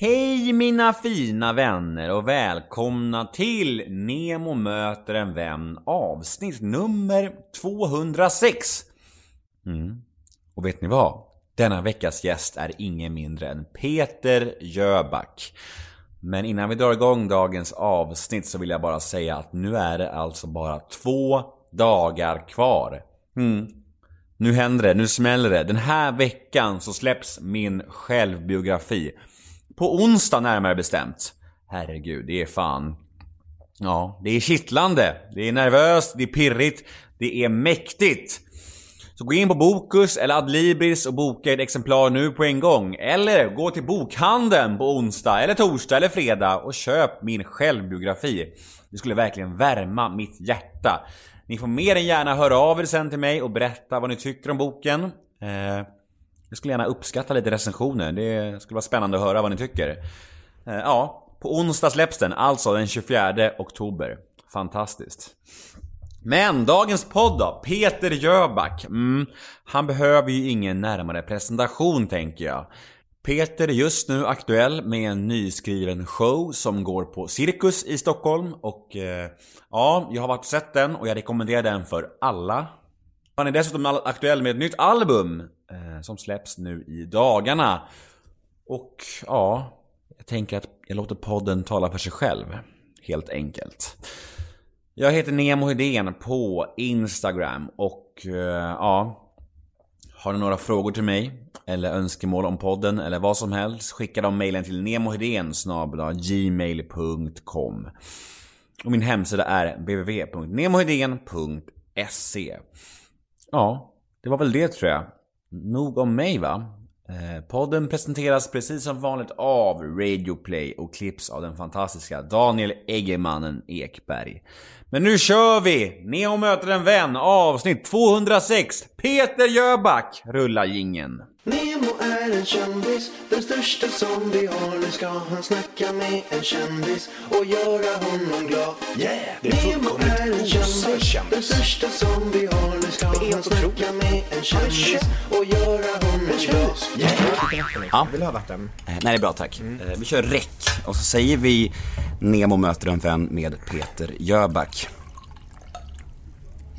Hej mina fina vänner och välkomna till Nemo möter en vän avsnitt nummer 206. Mm. Och vet ni vad? Denna veckas gäst är ingen mindre än Peter Jöback. Men innan vi drar igång dagens avsnitt så vill jag bara säga att nu är det alltså bara två dagar kvar. Mm. Nu händer det, nu smäller det. Den här veckan så släpps min självbiografi. På onsdag närmare bestämt. Herregud, det är fan... Ja, det är kittlande. Det är nervöst, det är pirrigt, det är mäktigt. Så gå in på Bokus eller Adlibris och boka ett exemplar nu på en gång. Eller gå till bokhandeln på onsdag, eller torsdag eller fredag och köp min självbiografi. Det skulle verkligen värma mitt hjärta. Ni får mer än gärna höra av er sen till mig och berätta vad ni tycker om boken. Eh, jag skulle gärna uppskatta lite recensioner. Det skulle vara spännande att höra vad ni tycker. Eh, ja, på onsdag släpps den, alltså den 24 oktober. Fantastiskt. Men dagens podd då? Peter Jöback. Mm, han behöver ju ingen närmare presentation tänker jag. Peter är just nu aktuell med en nyskriven show som går på Cirkus i Stockholm och eh, ja, jag har varit och sett den och jag rekommenderar den för alla. Han är dessutom aktuell med ett nytt album eh, som släpps nu i dagarna. Och ja, jag tänker att jag låter podden tala för sig själv. Helt enkelt. Jag heter Nemo Hedén på Instagram och eh, ja, har du några frågor till mig eller önskemål om podden eller vad som helst skicka de mejlen till nemohedén gmail.com Och min hemsida är www.nemohedén.se Ja, det var väl det tror jag. Nog om mig va? Eh, podden presenteras precis som vanligt av Radio Play och klipps av den fantastiska Daniel Eggemannen Ekberg. Men nu kör vi! Neo möter en vän avsnitt 206 Peter Jöback rullar gingen. Nemo är en kändis, den största som vi har. Nu ska han snacka med en kändis och göra honom glad. Yeah! Det är fullkomligt är en kändis, kändis. den största som vi har. Nu ska han snacka med en kändis och göra honom glad. Ja. Vill du ha vatten? Eh, nej, det är bra tack. Eh, vi kör räck och så säger vi Nemo möter en vän med Peter Jöback.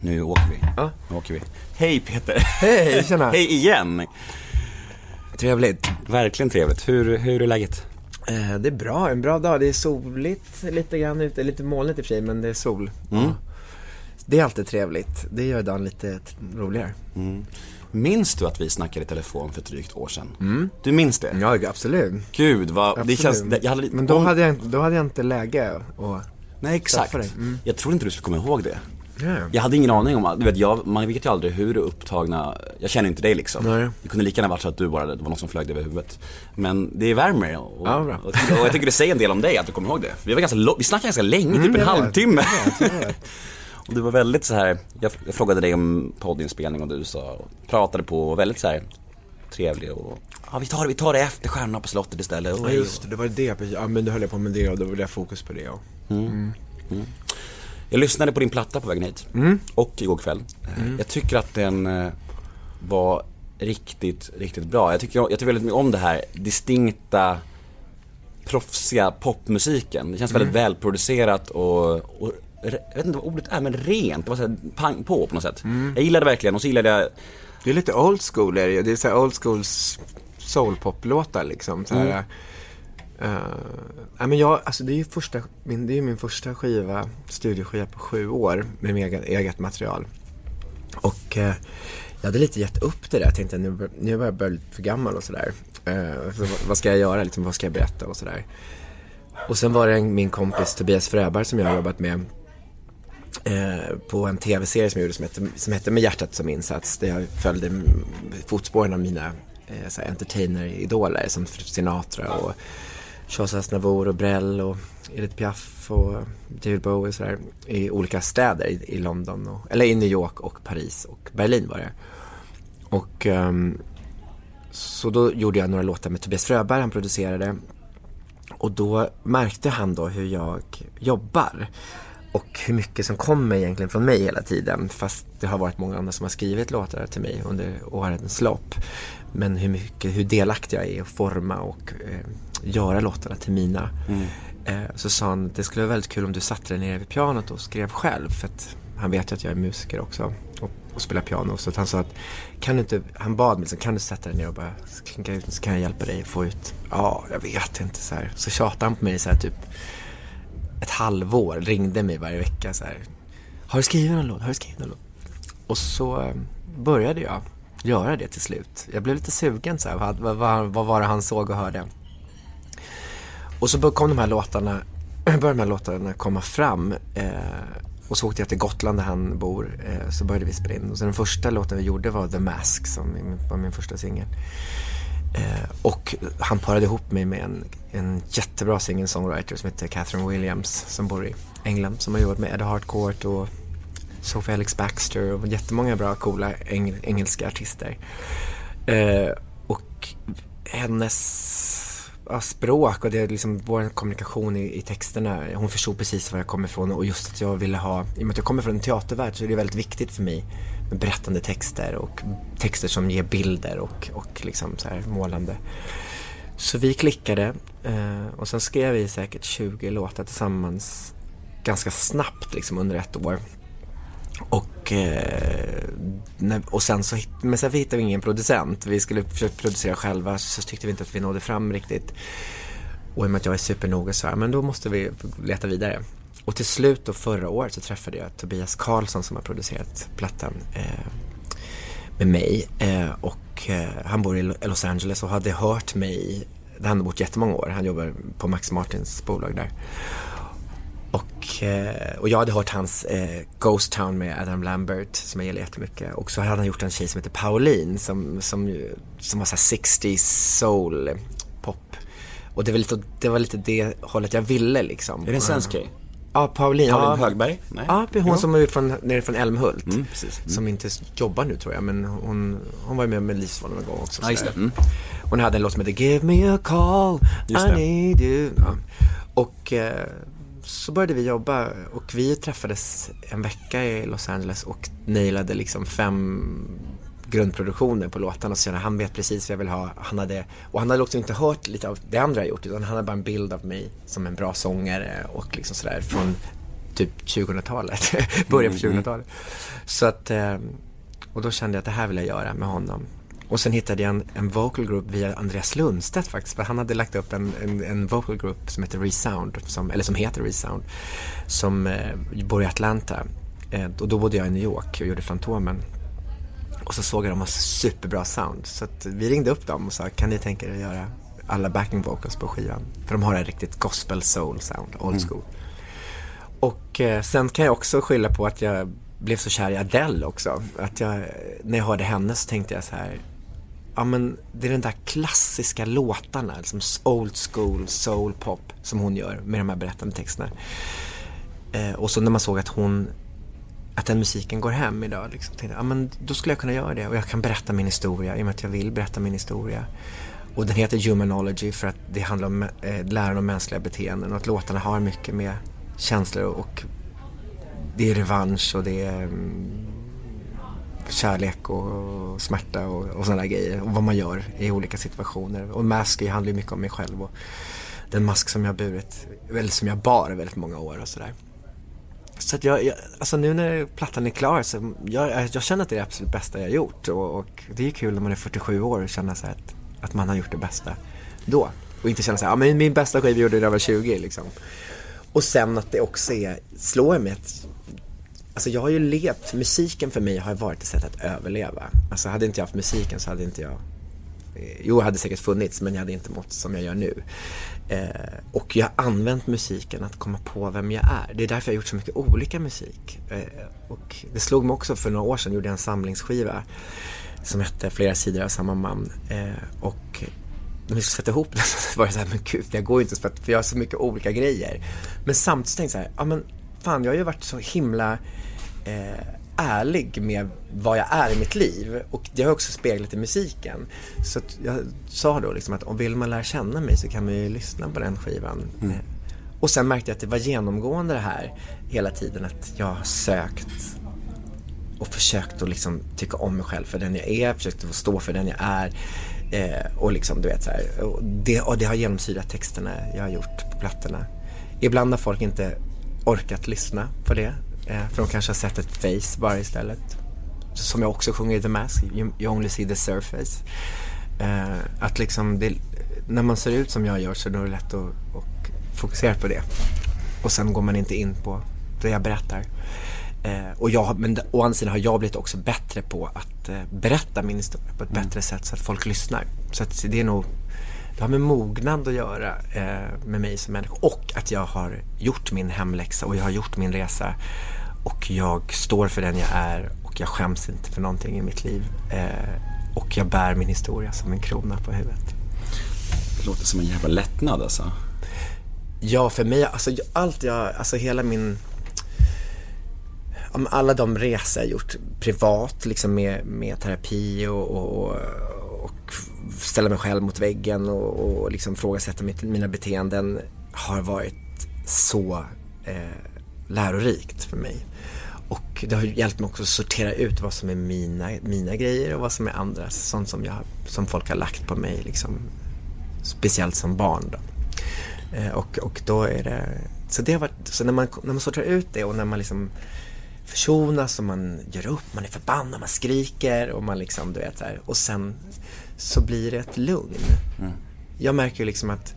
Nu åker vi. Ja. Nu åker vi. Hej Peter! Hej, tjena. Hej igen! Trevligt. Verkligen trevligt. Hur, hur är läget? Eh, det är bra, en bra dag. Det är soligt lite grann ute, lite molnigt i och för sig, men det är sol. Mm. Det är alltid trevligt. Det gör dagen lite roligare. Minns du att vi snackade i telefon för ett drygt år sedan? Du minns det? Ja, absolut. Gud vad, det absolut. känns, det, jag hade, Men då om- hade, jag, inte- då hade jag inte läge och... Nej exakt. Mm. Jag trodde inte du skulle komma ihåg det. Ja. Jag hade ingen aning om, du vet jag, man vet ju aldrig hur upptagna, jag känner inte dig liksom. Nej. Det kunde lika gärna varit så att du bara, det var något som flög dig över huvudet. Men det värmer och, Ja, och, och jag tycker det säger en del om dig att du kommer ihåg det. Vi var ganska, vi snackade ganska länge, typ en Mm, halvtimme. Och du var väldigt så här. Jag, jag frågade dig om poddinspelning och du sa, pratade på och väldigt så här trevlig och, ja vi tar, det- vi tar det efter Stjärnorna på slottet istället. Och, Ja, just det. Det var det. precis. Ja, men då höll jag på med det och då var det fokus på det. Ja. Jag lyssnade på din platta på vägen hit. Mm. Och igår kväll. Eh, Jag tycker att den eh, var riktigt, riktigt bra. Jag tycker, jag tycker väldigt mycket om det här distinkta, proffsiga popmusiken. Det känns väldigt Mm. välproducerat och, och jag vet inte vad ordet är, men rent. Det var såhär pang på på något sätt. Mm. Jag gillade det verkligen och så gillade jag Det är lite old school är det ju. Det är så här old school soulpop-låtar liksom. Så här, eh, Eh, ja, men jag, alltså det är ju första, min, det är min första skiva, studioskiva på sju år med eget, eget material. Och uh, jag hade lite gett upp det där. Jag tänkte nu, nu börjar jag bli lite för gammal och sådär. Uh, så vad, ska jag göra? Liksom, vad ska jag berätta och sådär. Och sen var det en, min kompis Tobias Fröberg som jag har jobbat med eh, på en tv-serie som jag gjorde som hette, som hette Med hjärtat som insats. Där jag följde fotspåren av mina eh, entertainer-idoler som Sinatra och Charles Aznavour och Brel och Edith Piaf och David Bowie och sådär i olika städer i, i London, och, eller i New York och Paris och Berlin var det. Och um, så då gjorde jag några låtar med Tobias Fröberg, han producerade. Och då märkte han då hur jag jobbar. Och hur mycket som kommer egentligen från mig hela tiden. Fast det har varit många andra som har skrivit låtar till mig under årens lopp. Men hur mycket, hur delaktig jag är i att forma och eh, göra låtarna till mina. Eh, så sa han, det skulle vara väldigt kul om du satte dig nere vid pianot och skrev själv. För att han vet ju att jag är musiker också och, och spelar piano. Så han sa att, kan du inte, han bad mig, liksom, kan du sätta dig ner och bara klinka ut så kan jag hjälpa dig att få ut. Ja, jag vet inte så här. Så tjatade han på mig så här typ ett halvår, ringde mig varje vecka så här. Har du skrivit någon låt? Har du skrivit någon låt? Och så började jag göra det till slut. Jag blev lite sugen så här, vad, vad, vad var det han såg och hörde? Och så kom de här låtarna, började de här låtarna komma fram. Eh, och så åkte jag till Gotland där han bor. Eh, så började vi spela in. Och så den första låten vi gjorde var The Mask som var min första singel. Eh, och han parade ihop mig med en, en jättebra singer-songwriter som heter Catherine Williams som bor i England. Som har jobbat med Ed Harcourt och Sophie Alex Baxter och jättemånga bra coola eng engelska artister. Eh, och hennes ja, språk och det är liksom vår kommunikation i, i texterna. Hon förstod precis var jag kom ifrån och just att jag ville ha, i och med att jag kommer från en teatervärld så är det väldigt viktigt för mig med berättande texter och texter som ger bilder och, och liksom så här målande. Så vi klickade eh, och sen skrev vi säkert 20 låtar tillsammans ganska snabbt liksom under ett år. Och, eh, och sen så, men sen hittade vi ingen producent. Vi skulle försöka producera själva så tyckte vi inte att vi nådde fram riktigt. Och i och med att jag är supernoga så här, men då måste vi leta vidare. Och till slut då förra året så träffade jag Tobias Karlsson som har producerat plattan eh, med mig. Eh, och eh, han bor i Los Angeles och hade hört mig, han har bott jättemånga år, han jobbar på Max Martins bolag där. Och, eh, och jag hade hört hans eh, Ghost Town med Adam Lambert som jag gillar jättemycket. Och så hade han gjort en tjej som heter Pauline som, som, som var såhär 60s soul pop. Och det var, lite, det var lite det hållet jag ville liksom. Är det en svensk tjej? Ja, Pauline. Pauline ja, Högberg? Nej. Ja, hon som är från, nere från Älmhult. Mm, precis. Mm. Som inte jobbar nu tror jag, men hon, hon var ju med med Livsval någon gång också. Ja, just det. Mm. Hon hade en låt som heter Give me a call, Just I det. need you. Ja. Och eh, så började vi jobba och vi träffades en vecka i Los Angeles och nailade liksom fem grundproduktioner på låtarna och så han vet precis vad jag vill ha. Han hade, och han hade också inte hört lite av det andra jag gjort utan han hade bara en bild av mig som en bra sångare och liksom sådär från typ 2000-talet, början på 2000-talet. Så att, eh, och då kände jag att det här vill jag göra med honom. Och sen hittade jag en, en vocal group via Andreas Lundstedt faktiskt. För han hade lagt upp en, en, en vocal group som heter Resound, som, eller som heter Resound. Som eh, bor i Atlanta. Eh, och då bodde jag i New York och gjorde Fantomen. Och så såg jag dem ha superbra sound. Så vi ringde upp dem och sa, kan ni tänka er att göra alla backing vocals på skivan? För de har en riktigt gospel soul sound, old school. Och eh, sen kan jag också skylla på att jag blev så kär i Adele också. Att jag, när jag hörde henne så tänkte jag så här, ja men det är den där klassiska låtarna, liksom old school soul pop som hon gör med de här berättande texterna. Eh, och så när man såg att hon, att den musiken går hem idag, liksom, tänkte ja men då skulle jag kunna göra det och jag kan berätta min historia i och med att jag vill berätta min historia. Och den heter Humanology för att det handlar om eh, läran om mänskliga beteenden och att låtarna har mycket med känslor och det är revansch och det är mm, kärlek och smärta och, och sådana där grejer. Och vad man gör i olika situationer. Och Mask handlar ju mycket om mig själv och den mask som jag burit, eller som jag bar väldigt många år och sådär. Så att jag, jag, alltså nu när plattan är klar så jag, jag känner att det är det absolut bästa jag har gjort. Och, och det är kul när man är 47 år och känna så att, att man har gjort det bästa då. Och inte känna så här, ja men min bästa skiva gjorde jag när jag var 20 liksom. Och sen att det också är, slår mig att Alltså jag har ju levt, musiken för mig har varit ett sätt att överleva. Alltså hade inte jag haft musiken så hade inte jag eh, Jo, jag hade säkert funnits men jag hade inte mått som jag gör nu. Eh, och jag har använt musiken att komma på vem jag är. Det är därför jag har gjort så mycket olika musik. Eh, och det slog mig också för några år sedan, gjorde jag en samlingsskiva som hette Flera sidor av samma man. Eh, och när vi skulle sätta ihop den så var det så här, men gud, jag går ju inte för, att, för jag har så mycket olika grejer. Men samtidigt tänkte jag så här, ja men fan jag har ju varit så himla eh, ärlig med vad jag är i mitt liv och det har också speglat i musiken. Så jag sa då liksom att om vill man lära känna mig så kan man ju lyssna på den skivan. Eh, Och sen märkte jag att det var genomgående det här hela tiden att jag har sökt och försökt att liksom tycka om mig själv för den jag är, försökt att stå för den jag är. Eh, och liksom du vet så här, och det, och det har genomsyrat texterna jag har gjort på plattorna. Ibland har folk inte orkat lyssna på det. Eh, för de kanske har sett ett face bara istället. Som jag också sjunger i The Mask, you, you only see the surface. Eh, att liksom, det, när man ser ut som jag gör så är det lätt att, att fokusera på det. Och sen går man inte in på det jag berättar. Eh, och jag, men å andra sidan har jag blivit också bättre på att eh, berätta min historia på ett Mm. bättre sätt så att folk lyssnar. Så att det är nog, det har med mognad att göra eh, med mig som människa. Och att jag har gjort min hemläxa och jag har gjort min resa. Och jag står för den jag är och jag skäms inte för någonting i mitt liv. Eh, och jag bär min historia som en krona på huvudet. Det låter som en jävla lättnad alltså. Ja, för mig, alltså allt jag, alltså hela min alla de resor jag gjort privat, liksom med, med terapi och, och, och ställa mig själv mot väggen och, och liksom frågasätta mitt, mina beteenden har varit så eh, lärorikt för mig. Och det har hjälpt mig också att sortera ut vad som är mina, mina grejer och vad som är andras. Sånt som, jag, som folk har lagt på mig, liksom, speciellt som barn. Då. Eh, och, och då är det, så det har varit, så när man, när man sorterar ut det och när man liksom försonas och man gör upp, man är förbannad, man skriker och man liksom, du vet så här, och sen så blir det ett lugn. Jag märker ju liksom att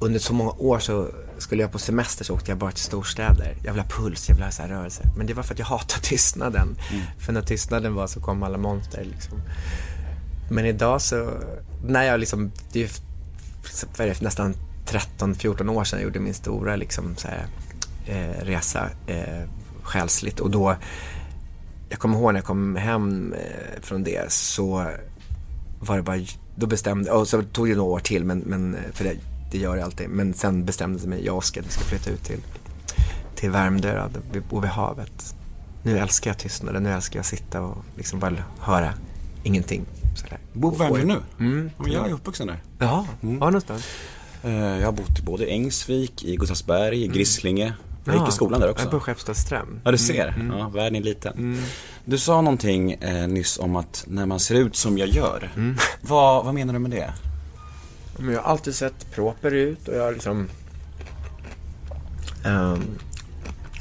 under så många år så skulle jag på semester så åkte jag bara till storstäder. Jag vill ha puls, jag vill ha så här rörelse. Men det var för att jag hatar tystnaden. För när tystnaden var så kom alla monster liksom. Men idag så, när jag liksom, det är det, nästan 13-14 år sedan jag gjorde min stora liksom, så här, eh, resa eh, själsligt. Och då, jag kommer ihåg när jag kom hem eh, från det så var det bara, då bestämde, och så tog det några år till, men, men för det, det gör det alltid. Men sen bestämde sig mig, jag och Oskar, att vi ska flytta ut till, till Värmdö, vi bor vid havet. Nu älskar jag tystnaden, nu älskar jag att sitta och liksom bara höra ingenting. Sådär. Bor på Värmdö nu? Mm. Ja, Jag är uppvuxen där. Jaha, var någonstans? Eh, Jag har bott i både Ängsvik, i Gustavsberg, i Grisslinge. Jag gick i skolan där Jag bor också. på Skeppsdalsström. Ja, du ser. Ja, världen är liten. Du sa någonting eh, nyss om att när man ser ut som jag gör. Vad, vad menar du med det? Men jag har alltid sett proper ut och jag har liksom... Um,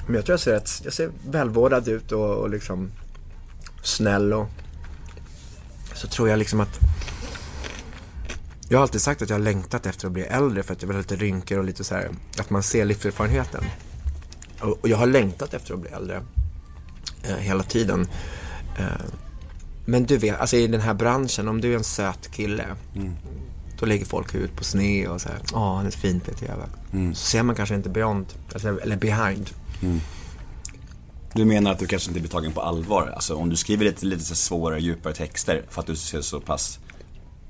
men jag tror jag ser, rätt, jag ser välvårdad ut och, och liksom snäll och... Så tror jag liksom att... Jag har alltid sagt att jag har längtat efter att bli äldre för att jag vill ha lite rynkor och lite så här, att man ser livserfarenheten. Och, och jag har längtat efter att bli äldre eh, hela tiden. Eh, men du vet, alltså i den här branschen, om du är en söt kille mm då lägger folk ut på sned och så här, ja han är fint på TV. Så ser man kanske inte beyond, alltså, eller behind. Du menar att du kanske inte blir tagen på allvar? Alltså om du skriver lite, lite så svårare, djupare texter för att du ser så pass...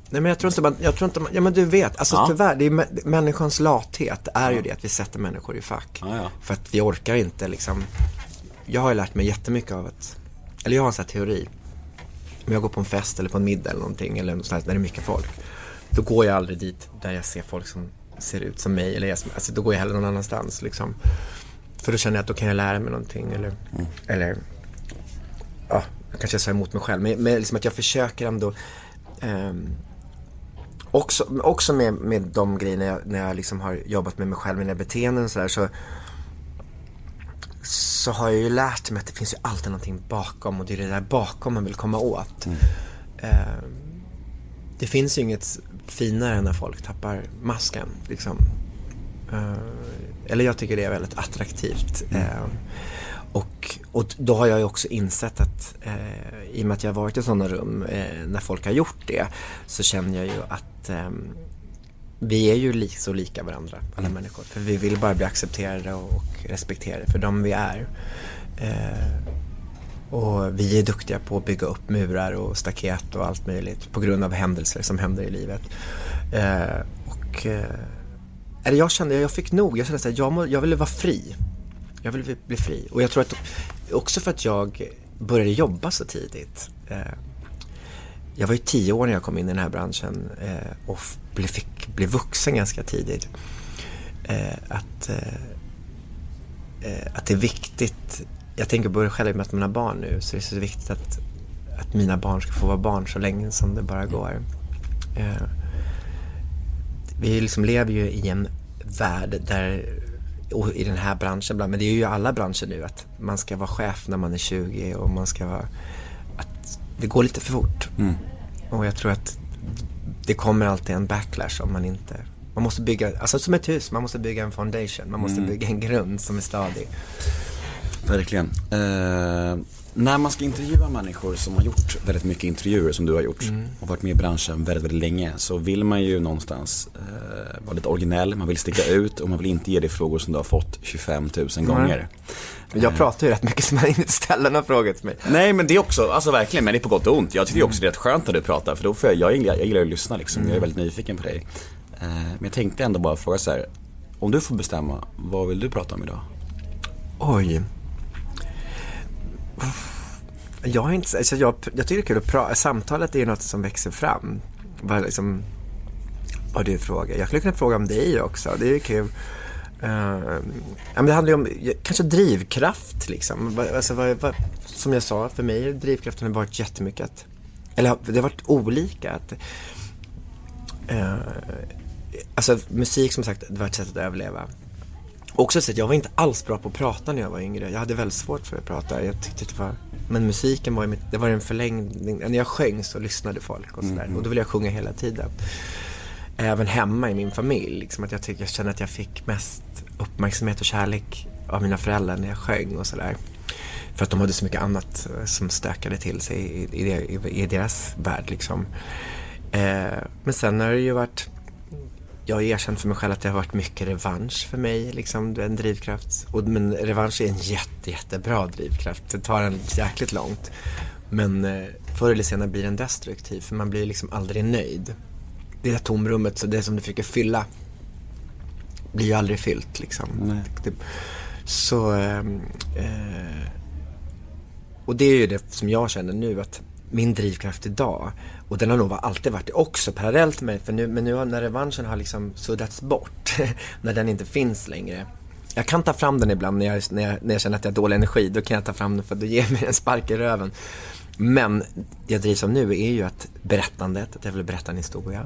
Nej men jag tror inte man, jag tror inte man, ja men du vet, alltså Ja. tyvärr, det är mä- människans lathet är ju det att vi sätter människor i fack. Ja, ja. För att vi orkar inte liksom, jag har ju lärt mig jättemycket av att, eller jag har en sån här teori. Om jag går på en fest eller på en middag eller någonting, eller något sånt här, när det är mycket folk. Då går jag aldrig dit där jag ser folk som ser ut som mig, eller jag, alltså då går jag hellre någon annanstans liksom. För då känner jag att då kan jag lära mig någonting eller, eller ja, kanske jag sa emot mig själv. Men, men liksom att jag försöker ändå ehm, Också, också med, med de grejerna jag, när jag liksom har jobbat med mig själv, mina beteenden och sådär så så har jag ju lärt mig att det finns ju alltid någonting bakom och det är det där bakom man vill komma åt. Ehm, det finns ju inget finare när folk tappar masken. Liksom. Eh, eller jag tycker det är väldigt attraktivt. Eh, och, och då har jag ju också insett att eh, i och med att jag har varit i sådana rum eh, när folk har gjort det så känner jag ju att ehm, vi är ju li- så lika varandra, alla människor. För vi vill bara bli accepterade och, och respekterade för de vi är. Och vi är duktiga på att bygga upp murar och staket och allt möjligt på grund av händelser som händer i livet. Eh, och eh, jag kände, jag fick nog. Jag kände att jag, må, jag ville vara fri. Jag ville bli, bli fri. Och jag tror att också för att jag började jobba så tidigt. Eh, jag var ju tio år när jag kom in i den här branschen eh, och blev, fick bli vuxen ganska tidigt. Eh, att, eh, eh att det är viktigt jag tänker på det själv med att man har barn nu så det är så viktigt att, att mina barn ska få vara barn så länge som det bara går. Eh, vi liksom lever ju i en värld där, i den här branschen, men det är ju alla branscher nu, att man ska vara chef när man är 20 och man ska vara, att det går lite för fort. Mm. Och jag tror att det kommer alltid en backlash om man inte man måste bygga, alltså som ett hus, man måste bygga en foundation, man måste bygga en grund som är stadig. Verkligen. Eh, när man ska intervjua människor som har gjort väldigt mycket intervjuer som du har gjort och varit med i branschen väldigt, väldigt länge så vill man ju någonstans eh, vara lite originell, man vill sticka ut och man vill inte ge dig frågor som du har fått 25 000 gånger. Men jag pratar ju rätt mycket man inte ställer några frågor till mig. Nej men det är också, alltså verkligen, men det är på gott och ont. Jag tycker också det är rätt skönt när du pratar för då får jag, jag, gillar, jag gillar att lyssna liksom, jag är väldigt nyfiken på dig. Eh, men jag tänkte ändå bara fråga så här, om du får bestämma, vad vill du prata om idag? Oj. Jag, är inte, alltså jag, jag tycker det är kul att prata. Samtalet är ju något som växer fram. Bara liksom, vad du frågar. Jag skulle kunna fråga om dig också. Det är ju kul. Uh, ja, men det handlar ju om kanske drivkraft liksom. Alltså, vad, vad, som jag sa, för mig har drivkraften har varit jättemycket att, eller det har varit olika. Att, uh, alltså musik som sagt, det var ett sätt att överleva. Också så att jag var inte alls bra på att prata när jag var yngre. Jag hade väldigt svårt för att prata. Jag tyckte det var, men musiken var mitt, det var en förlängning. När jag sjöng så lyssnade folk och sådär. Och då ville jag sjunga hela tiden. Även hemma i min familj. Liksom att jag, tycker, jag kände att jag fick mest uppmärksamhet och kärlek av mina föräldrar när jag sjöng och sådär. För att de hade så mycket annat eh, som stökade till sig i, i, i, i deras värld liksom. Eh, men sen har det ju varit jag har erkänt för mig själv att det har varit mycket revansch för mig, liksom en drivkraft. Och, men revansch är en jätte, jättebra drivkraft. Det tar en jäkligt långt. Men eh, förr eller senare blir den destruktiv, för man blir liksom aldrig nöjd. Det där tomrummet, så det som du försöker fylla, blir ju aldrig fyllt liksom. Det, så, ehm, eh, och det är ju det som jag känner nu, att min drivkraft idag, och den har nog alltid varit det också parallellt med, för nu, men nu har- när revanschen har liksom suddats bort, när den inte finns längre. Jag kan ta fram den ibland när jag, när, jag, när jag känner att jag har dålig energi, då kan jag ta fram den för att det ger mig en spark i röven. Men det jag drivs av nu är ju att berättandet, att jag vill berätta en historia.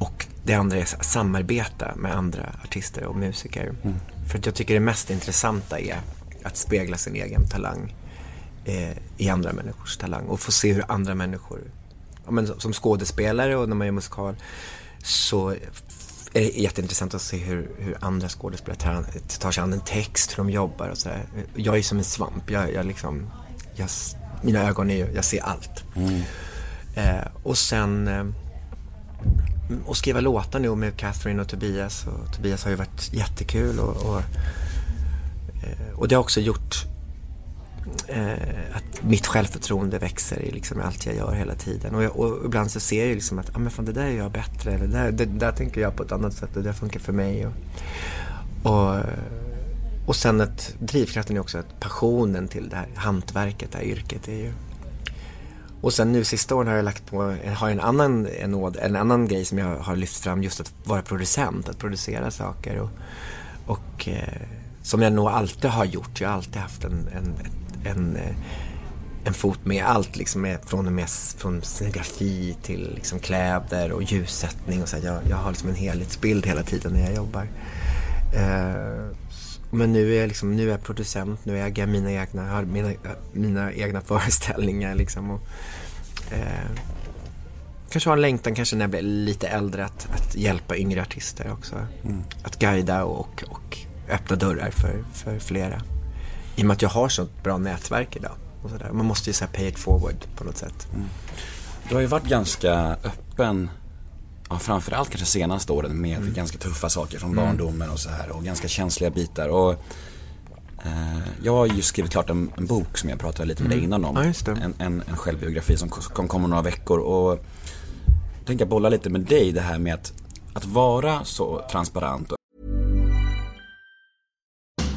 Och det andra är att samarbeta med andra artister och musiker. För att jag tycker det mest intressanta är att spegla sin egen talang eh, i andra människors talang och få se hur andra människor, ja, men som skådespelare och när man gör musikal, så är det jätteintressant att se hur, hur andra skådespelare tar, tar sig an en text, hur de jobbar och sådär. Jag är som en svamp, jag, jag liksom, jag, mina ögon är ju, jag ser allt. Eh, och sen eh, och skriva låtar nu med Catherine och Tobias. Och Tobias har ju varit jättekul och, och, eh, och det har också gjort eh, att mitt självförtroende växer i liksom allt jag gör hela tiden. Och, jag, och ibland så ser jag liksom att ah, men fan, det där gör jag bättre. Eller det där, det, där tänker jag på ett annat sätt och det funkar för mig. Och, och, och sen att drivkraften är också att passionen till det här hantverket, det här yrket är ju och sen nu sista åren har jag lagt på, har en annan, en, åd- en annan grej som jag har lyft fram just att vara producent, att producera saker och, och eh, som jag nog alltid har gjort. Jag har alltid haft en, en, en, eh, en fot med allt liksom med, från, och med, från scenografi till liksom kläder och ljussättning och så här. Jag, jag har liksom en helhetsbild hela tiden när jag jobbar. Eh, men nu är jag, liksom, nu är jag producent, nu äger jag mina egna, har mina, mina egna föreställningar liksom. Och, eh, kanske har en längtan kanske när jag blir lite äldre att, att hjälpa yngre artister också. Att guida och, och öppna dörrar för, för flera. I och med att jag har sånt bra nätverk idag. Och så där. Man måste ju säga pay it forward på något sätt. Du har ju varit ganska öppen, ja, framförallt kanske senaste åren med ganska tuffa saker från barndomen och så här och ganska känsliga bitar. Och, eh, jag har ju skrivit klart en, en bok som jag pratade lite med dig innan om. Ja. En, en, en självbiografi som kom- kommer komma om några veckor. Och jag tänker bolla lite med dig det här med att, att vara så transparent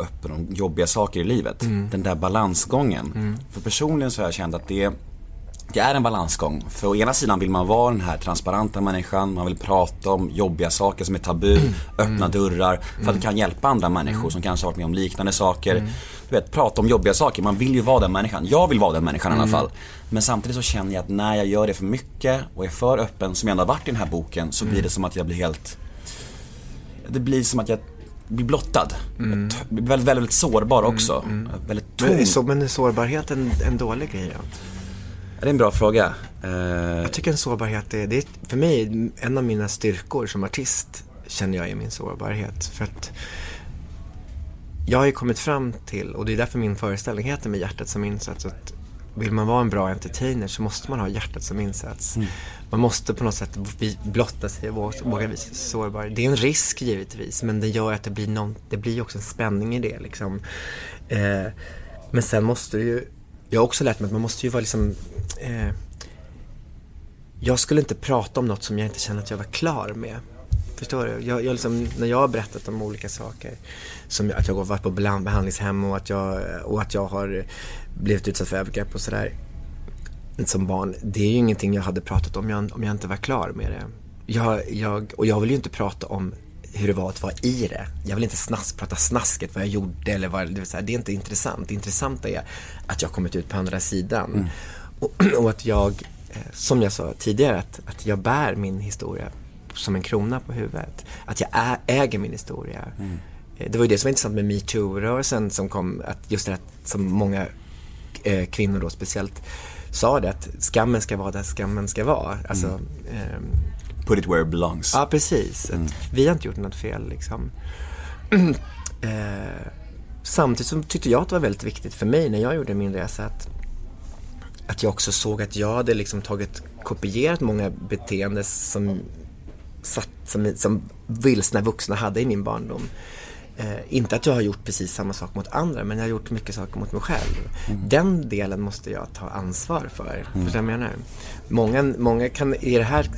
öppen om jobbiga saker i livet. Den där balansgången. För personligen så har jag känt att det, det är en balansgång. För å ena sidan vill man vara den här transparenta människan, man vill prata om jobbiga saker som är tabu, öppna dörrar. För att det kan hjälpa andra människor som kanske har varit med om liknande saker. Du vet, prata om jobbiga saker. Man vill ju vara den människan. Jag vill vara den människan i alla fall. Men samtidigt så känner jag att när jag gör det för mycket och är för öppen, som jag ändå har varit i den här boken, så blir det som att jag blir helt det blir som att jag blir blottad. Blir väldigt, väldigt, sårbar också. Väldigt tom. Men så, men är sårbarhet en, en dålig grej då? Det är en bra fråga. Eh, Jag tycker en sårbarhet är, det är för mig en av mina styrkor som artist känner jag är min sårbarhet. För att jag har ju kommit fram till, och det är därför min föreställning heter Med hjärtat som insats, att vill man vara en bra entertainer så måste man ha hjärtat som insats. Man måste på något sätt blotta sig och våga- visa sig sårbar. Det är en risk givetvis, men det gör att det blir, någon, det blir också en spänning i det. Liksom. Eh, men sen måste du ju, jag har också lärt mig att man måste ju vara liksom eh, jag skulle inte prata om något som jag inte känner att jag var klar med. Förstår du? Jag, jag liksom, när jag har berättat om olika saker, som att jag har varit på behandlingshem och att jag, och att jag har blivit utsatt för övergrepp och sådär som barn. Det är ju ingenting jag hade pratat om jag, om jag inte var klar med det. Jag, jag, och jag vill ju inte prata om hur det var att vara i det. Jag vill inte snask, prata snasket, vad jag gjorde eller vad, det, vill säga, det är inte intressant. Det intressanta är att jag kommit ut på andra sidan. Och, och att jag, eh, som jag sa tidigare, att, att jag bär min historia som en krona på huvudet. Att jag äger min historia. Eh, Det var ju det som var intressant med metoo-rörelsen som kom, att just det här som många eh, kvinnor då speciellt sa det att skammen ska vara där skammen ska vara. Alltså, ehm, Put it where it belongs. Ja, precis. Att Vi har inte gjort något fel liksom. eh, samtidigt så tyckte jag att det var väldigt viktigt för mig när jag gjorde min resa att, att jag också såg att jag hade liksom tagit, kopierat många beteenden som, satt, som, som vilsna vuxna hade i min barndom. Eh, inte att jag har gjort precis samma sak mot andra, men jag har gjort mycket saker mot mig själv. Den delen måste jag ta ansvar för. Förstår du vad jag menar? Många, många kan, i det här,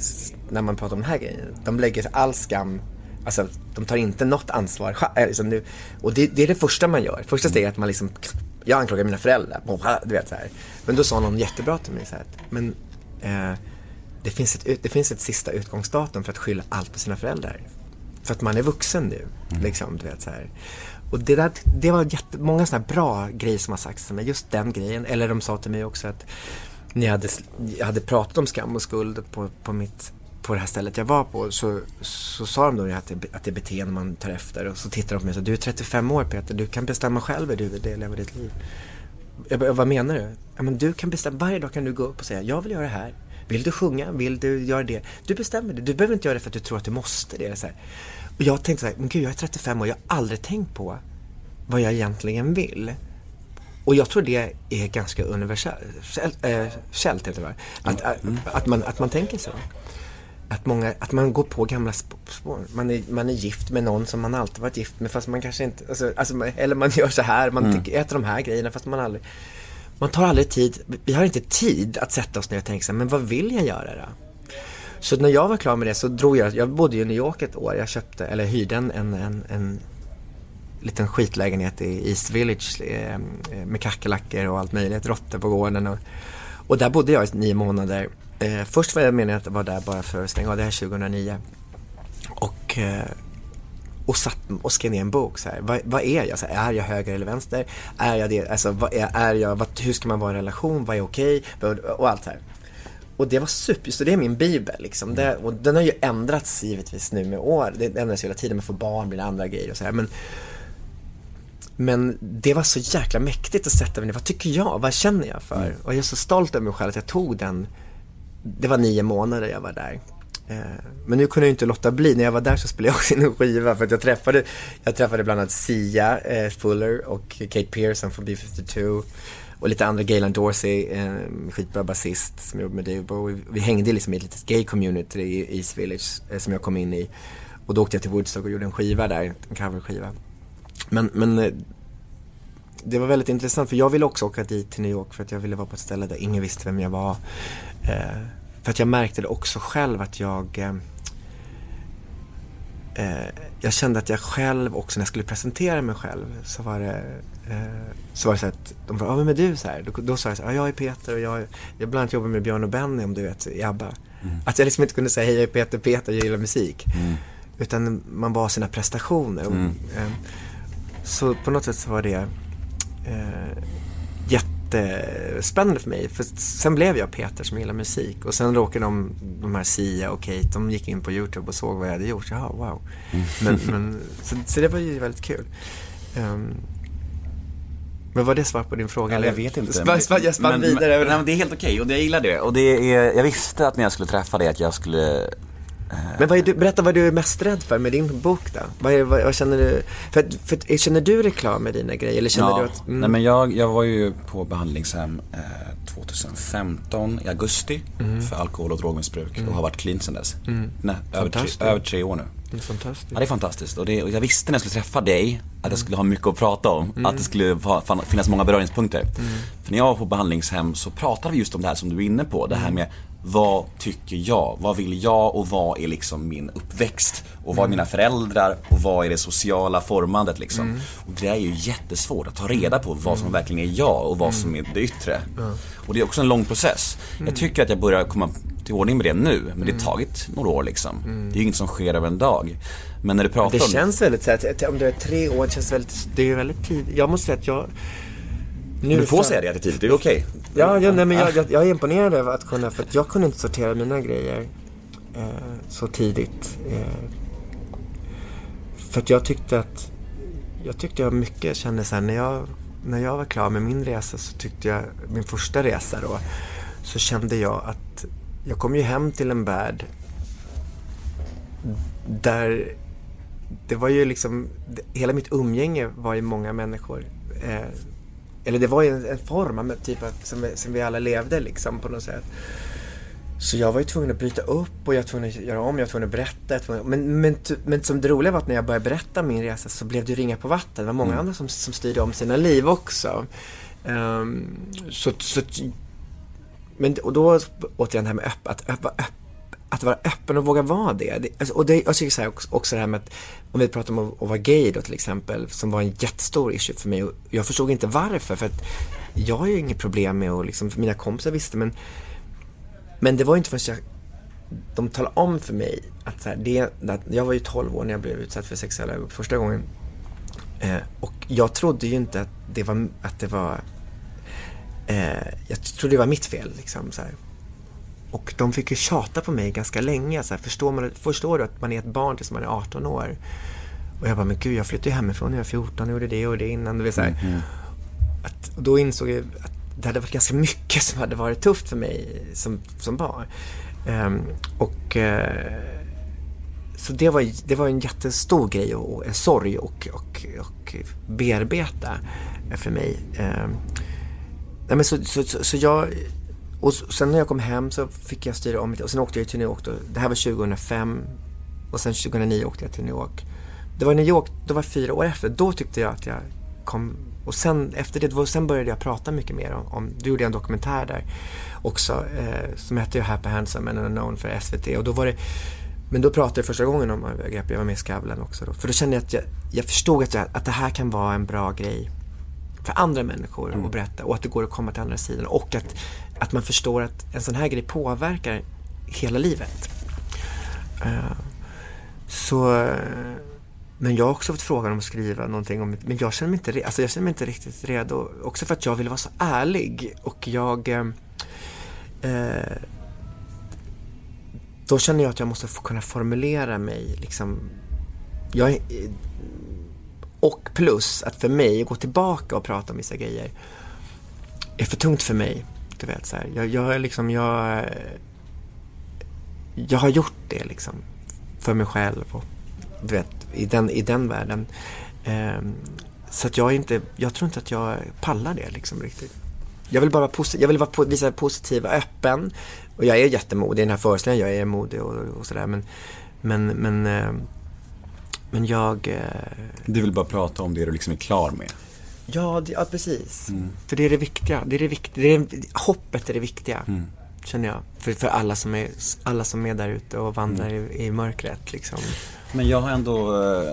när man pratar om den här grejen, de lägger all skam Alltså, de tar inte något ansvar. eh, Liksom nu, och det, det är det första man gör. Första steget är att man liksom, jag anklagar mina föräldrar. Du vet så här. Men då sa någon jättebra till mig så här, men eh, det, finns ett, det finns ett sista utgångsdatum för att skylla allt på sina föräldrar. För att man är vuxen nu. Liksom, du vet, så här. Och det, där, det var jättemånga sådana bra grejer som har sagts till mig. Just den grejen. Eller de sa till mig också att när jag hade, jag hade pratat om skam och skuld på, på, mitt, på det här stället jag var på så, så sa de då att det, att det är beteende man tar efter. Och så tittade de på mig och sa, du är 35 år Peter, du kan bestämma själv hur du vill leva ditt liv. Jag bara, vad menar du? Ja, men du kan bestämma, varje dag kan du gå upp och säga, jag vill göra det här. Vill du sjunga? Vill du göra det? Du bestämmer det. Du behöver inte göra det för att du tror att du måste det. Så här. Och jag tänkte så här, men gud jag är 35 år, jag har aldrig tänkt på vad jag egentligen vill. Och jag tror det är ganska universellt, äh, källt, heter det? Att, att, att, man, att man tänker så. Att, många, att man går på gamla sp- spår. Man är, man är gift med någon som man alltid varit gift med fast man kanske inte, alltså, alltså, eller man gör så här, man tycker, äter de här grejerna fast man aldrig, man tar aldrig tid, vi har inte tid att sätta oss ner och tänka så här, men vad vill jag göra då? Så när jag var klar med det så drog jag, jag bodde ju i New York ett år, jag köpte, eller hyrde en, en, en, en liten skitlägenhet i East Village eh, med kackerlackor och allt möjligt, råttor på gården. Och, och där bodde jag i nio månader. Eh, först var jag meningen att vara där bara för att stänga av, det här 2009. Och, eh, och, satt, och skrev ner en bok. Så här. Vad, vad är jag? Så här, är jag höger eller vänster? Är jag det? Alltså, vad är, är jag, vad, hur ska man vara i en relation? Vad är okej? Och, och allt så här. och det var super, så det är min bibel liksom. Det, och den har ju ändrats givetvis nu med år. Det ändras hela tiden, man får barn, blir det andra grejer och så här. Men, men det var så jäkla mäktigt att sätta mig ner. Vad tycker jag? Vad känner jag för? Och jag är så stolt över mig själv att jag tog den. Det var nio månader jag var där. Eh, men nu kunde jag inte låta bli. När jag var där så spelade jag också in en skiva för att jag träffade, jag träffade bland annat Sia eh, Fuller och Kate Pearson från B52 och lite andra, Galen Dorsey, eh, skitbra basist som jobbade med Dave Bowie. Vi hängde liksom i ett litet gay community i East Village eh, som jag kom in i. Och då åkte jag till Woodstock och gjorde en skiva där, en coverskiva. Men, men eh, det var väldigt intressant för jag ville också åka dit till New York för att jag ville vara på ett ställe där ingen visste vem jag var. Eh, för att jag märkte det också själv att jag eh, eh, jag kände att jag själv också när jag skulle presentera mig själv så var det eh, så var det så att de frågade, ja vem är du? Så här. Då, då sa jag så här, ja, jag är Peter och jag, jag bland annat jobbar med Björn och Benny om du vet, i ABBA. Att jag liksom inte kunde säga, hej jag är Peter, Peter, jag gillar musik. Utan man var sina prestationer. Och, eh, så på något sätt så var det eh, jättespännande för mig. För sen blev jag Peter som gillar musik. Och sen råkade de, de här Sia och Kate, de gick in på YouTube och såg vad jag hade gjort. Jaha, wow. Men, men, så, så det var ju väldigt kul. Ehm, men var det svar på din fråga? Eller jag vet inte. Spann, spann, jag spann vidare. Men, men det är helt okej och jag gillar det. Och det är, jag visste att när jag skulle träffa dig att jag skulle Men vad är du, berätta vad du är mest rädd för med din bok då? Vad, är, vad, vad känner du? För, för, känner du reklam med dina grejer? Eller känner ja, du att... mm, nej men jag, jag var ju på behandlingshem eh, 2015 i augusti Mm. för alkohol och drogmissbruk och har varit clean sedan dess. Nej, över, tre, över tre år nu. det är fantastiskt. Ja, det är fantastiskt. Och, det, och jag visste när jag skulle träffa dig att jag skulle ha mycket att prata om. Att det skulle finnas många beröringspunkter. För när jag var på behandlingshem så pratade vi just om det här som du är inne på. Det här med vad tycker jag? Vad vill jag och vad är liksom min uppväxt? Och vad är mina föräldrar? Och vad är det sociala formandet liksom? Och det är ju jättesvårt att ta reda på vad som verkligen är jag och vad som är det yttre. Och det är också en lång process. Jag tycker att jag börjar komma till ordning med det nu, men det har tagit några år liksom. Det är ju inget som sker över en dag. Men när du pratar Det om känns väldigt så här, att- om du är tre år, det känns väldigt, det är väldigt tidigt. Jag måste säga att jag... Nu Du får säga det att det är tidigt, det är okej. Ja, ja nej, men jag, jag, jag är imponerad över att kunna, för att jag kunde inte sortera mina grejer eh, så tidigt. Eh, för att jag tyckte att, jag tyckte jag mycket kände så här, när jag, när jag var klar med min resa så tyckte jag, min första resa då, så kände jag att jag kom ju hem till en värld där det var ju liksom, hela mitt umgänge var ju många människor. Eh, eller det var ju en, en form av typ av, som, vi- som vi alla levde liksom på något sätt. Så jag var ju tvungen att bryta upp och jag var tvungen att göra om, jag var tvungen att berätta. Tvungen, men, men, men som det roliga var att när jag började berätta min resa så blev det ringa på vatten. Det var många andra som, som styrde om sina liv också. Ehm, så, så, men, och då återigen det här med öpp, att, öpp, öpp, att vara öppen och våga vara det. Alltså, och det, alltså, jag tycker så här också, också det här med att, om vi pratar om att, att vara gay då till exempel, som var en jättestor issue för mig. Och jag förstod inte varför, för att jag har ju inget problem med att liksom, för mina kompisar visste, men, men det var ju inte förrän jag, de talade om för mig att, så här, det, att jag var ju 12 år när jag blev utsatt för sexuella övergrepp första gången. Eh, och jag trodde ju inte att det var, att det var eh, jag trodde det var mitt fel liksom så här. Och de fick ju tjata på mig ganska länge. Så här, förstår, man, förstår du att man är ett barn tills man är 18 år? Och jag bara, men gud, jag flyttade ju hemifrån när jag var 14 och gjorde det och det innan. Du vet, så här. Att, och då insåg jag att det hade varit ganska mycket som hade varit tufft för mig som, som barn. Ehm, och eh, så det var, det var en jättestor grej och och en sorg och, och, och bearbeta för mig. Ehm, nej men så, så, så, så jag, och sen när jag kom hem så fick jag styra om mitt, och sen åkte jag till New York då. Det här var 2005 och sen 2009 åkte jag till New York. Det var New York, det var fyra år efter. Då tyckte jag att jag kom, och sen efter det, sen började jag prata mycket mer om, om då gjorde jag en dokumentär där också eh, som hette ju Happy Handsome and Unknown för SVT och då var det men då pratade jag första gången om övergrepp, jag var med i Skavlan också då. För då kände jag att jag, jag förstod att, jag, att det här kan vara en bra grej för andra människor att berätta och att det går att komma till andra sidan och att, att man förstår att en sån här grej påverkar hela livet. Eh, så, men jag har också fått frågan om att skriva någonting om men jag känner mig inte, alltså jag känner mig inte riktigt redo. Också för att jag vill vara så ärlig och jag eh, eh då känner jag att jag måste få kunna formulera mig liksom. Jag eh, och plus att för mig, gå tillbaka och prata om vissa grejer är för tungt för mig. Du vet så här. Jag, jag liksom, jag jag har gjort det liksom för mig själv och du vet, i den, i den världen. Ehm, så att jag inte, jag tror inte att jag pallar det liksom riktigt. Jag vill bara posi- jag vill vara po- visa positiv och öppen. Och jag är jättemodig i den här föreställningen, jag är modig och, och sådär. Men, men, men, ehm, men jag, eh, Du vill bara prata om det du liksom är klar med ja, det, ja precis. För det är det viktiga, det är det viktiga, det är, hoppet är det viktiga. Känner jag. För, för alla som är, alla som är där ute och vandrar i, i mörkret liksom. Men jag har ändå, eh,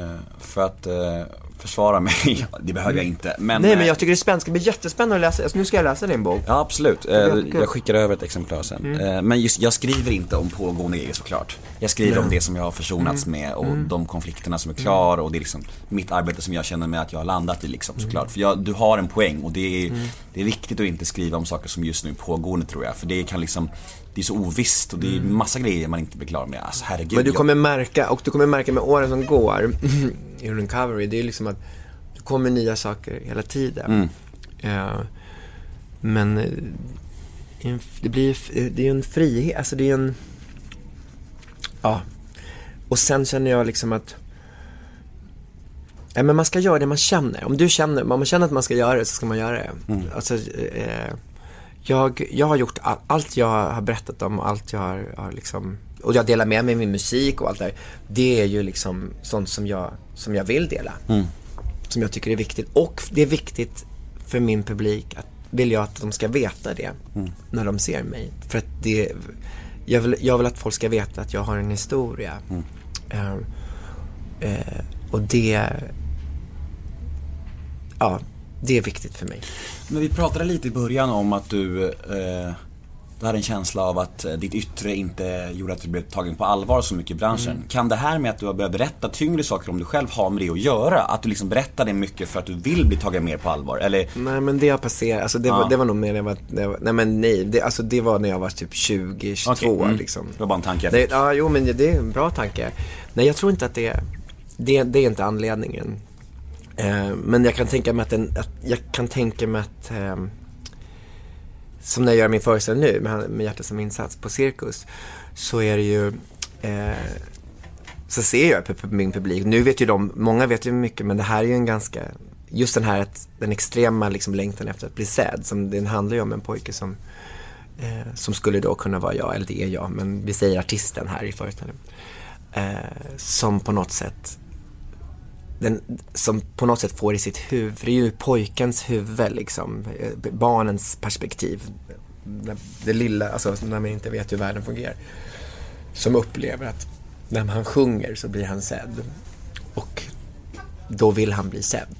eh, för att eh, försvara mig, det behöver jag inte. Men, Nej eh, men jag tycker det är spännande, det ska bli jättespännande att läsa, alltså, nu ska jag läsa din bok. Ja absolut, eh, jag skickar över ett exemplar sen. Eh, Men just, jag skriver inte om pågående grejer såklart. Jag skriver om det som jag har försonats med och de konflikterna som är klar och det är liksom mitt arbete som jag känner med att jag har landat i liksom såklart. För jag, du har en poäng och det är, det är viktigt att inte skriva om saker som just nu är pågående tror jag. För det kan liksom, det är så ovisst och det är massa grejer man inte blir klar med. Alltså herregud. Men du kommer märka, och du kommer märka med åren som går i recovery, det är liksom att det kommer nya saker hela tiden. Eh, men eh, det blir det är en frihet, alltså det är en, ja. Och sen känner jag liksom att Ja, men man ska göra det man känner. Om du känner, om man känner att man ska göra det så ska man göra det. Alltså, eh, jag, jag har gjort all, allt jag har berättat om, allt jag har, har liksom, och jag delar med mig min musik och allt det där. Det är ju liksom sånt som jag, som jag vill dela. Som jag tycker är viktigt. Och det är viktigt för min publik att, vill jag att de ska veta det när de ser mig. För att det, jag vill, jag vill att folk ska veta att jag har en historia. Eh, eh, och det, ja, det är viktigt för mig. Men vi pratade lite i början om att du, eh, du hade en känsla av att eh, ditt yttre inte gjorde att du blev tagen på allvar så mycket i branschen. Kan det här med att du har börjat berätta tyngre saker om dig själv ha med det att göra? Att du liksom berättar det mycket för att du vill bli tagen mer på allvar? Eller? Nej men det har passerat, alltså det, Ja. var, det var nog mer när jag var, när jag var nej men nej, det, alltså det var när jag var typ 20, 22 Okej, mm. liksom. Det var bara en tanke jag fick. ja, jo men det, det är en bra tanke. Nej jag tror inte att det, det, det är inte anledningen. Eh, men jag kan tänka mig att, den, att jag kan tänka mig att eh, som när jag gör min föreställning nu med, med hjärtat som insats på Cirkus så är det ju eh, så ser jag på på min publik, nu vet ju de, många vet ju mycket men det här är ju en ganska, just den här, att, den extrema liksom längtan efter att bli sedd, som, den handlar ju om en pojke som, eh, som skulle då kunna vara jag, eller det är jag, men vi säger artisten här i föreställningen. Eh, som på något sätt den, som på något sätt får i sitt huvud, för det är ju pojkens huvud liksom, eh, barnens perspektiv. Det, lilla, alltså när man inte vet hur världen fungerar. Som upplever att när han sjunger så blir han sedd. Och då vill han bli sedd.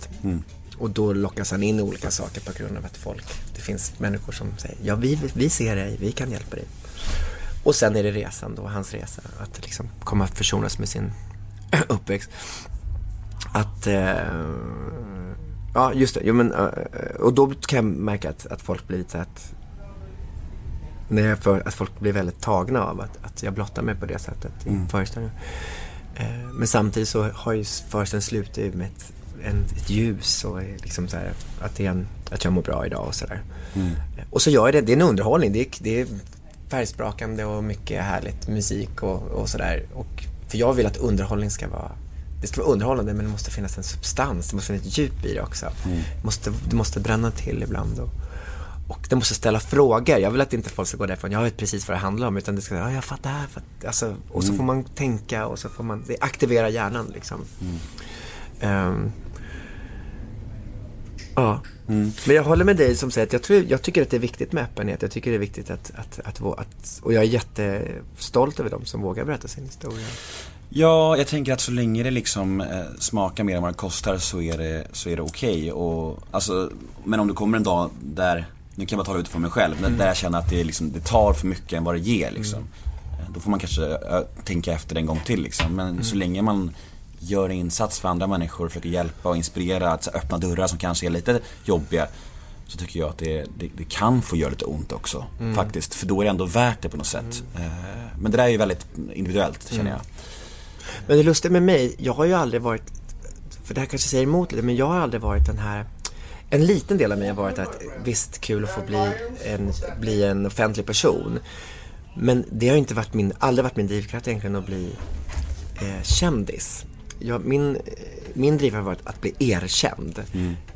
Och då lockas han in i olika saker på grund av att folk, det finns människor som säger ja vi, vi ser dig, vi kan hjälpa dig. Och sen är det resan då, hans resa, att liksom komma att försonas med sin uppväxt. Att, eh, ja just det, jo, men, eh, och då kan jag märka att, att folk blir lite så att, när jag för, att folk blir väldigt tagna av att, att jag blottar mig på det sättet i föreställningen. Eh, men samtidigt så har ju föreställningen slutat med ett, en, ett ljus och liksom så här, att, det är en, att jag mår bra idag och sådär. Eh, Och så gör jag det, det är en underhållning, det är, det är färgsprakande och mycket härligt musik och, och sådär. För jag vill att underhållning ska vara det ska vara underhållande men det måste finnas en substans, det måste finnas ett djup i det också. Det, måste, det måste bränna till ibland. Och, och det måste ställa frågor. Jag vill att inte folk ska gå därifrån, jag vet precis vad det handlar om. Utan det ska, ja jag fattar, jag fattar. Alltså, och så får man tänka och så får man, det aktiverar hjärnan liksom. Ehm, ja. Men jag håller med dig som säger att jag, tror, jag tycker att det är viktigt med öppenhet. Jag tycker det är viktigt att, att, att, att och jag är jättestolt över dem som vågar berätta sin historia. Ja, jag tänker att så länge det liksom eh, smakar mer än vad det kostar så är det, så är det okej. Och, alltså, men om det kommer en dag där, nu kan jag bara tala utifrån mig själv, men där jag känner att det, liksom, det tar för mycket än vad det ger liksom. Eh, Då får man kanske ö, tänka efter en gång till liksom. Men så länge man gör en insats för andra människor, försöker hjälpa och inspirera, att öppna dörrar som kanske är lite jobbiga. så tycker jag att det, det, det kan få göra lite ont också. Mm. Faktiskt. För då är det ändå värt det på något sätt. Eh, Men det där är ju väldigt individuellt Mm. känner jag. Men det lustiga med mig, jag har ju aldrig varit, för det här kanske säger emot lite, men jag har aldrig varit den här en liten del av mig har varit att visst kul att få bli en, bli en offentlig person. Men det har inte varit min, aldrig varit min drivkraft egentligen att bli eh, kändis. Jag, min, min driv har varit att bli erkänd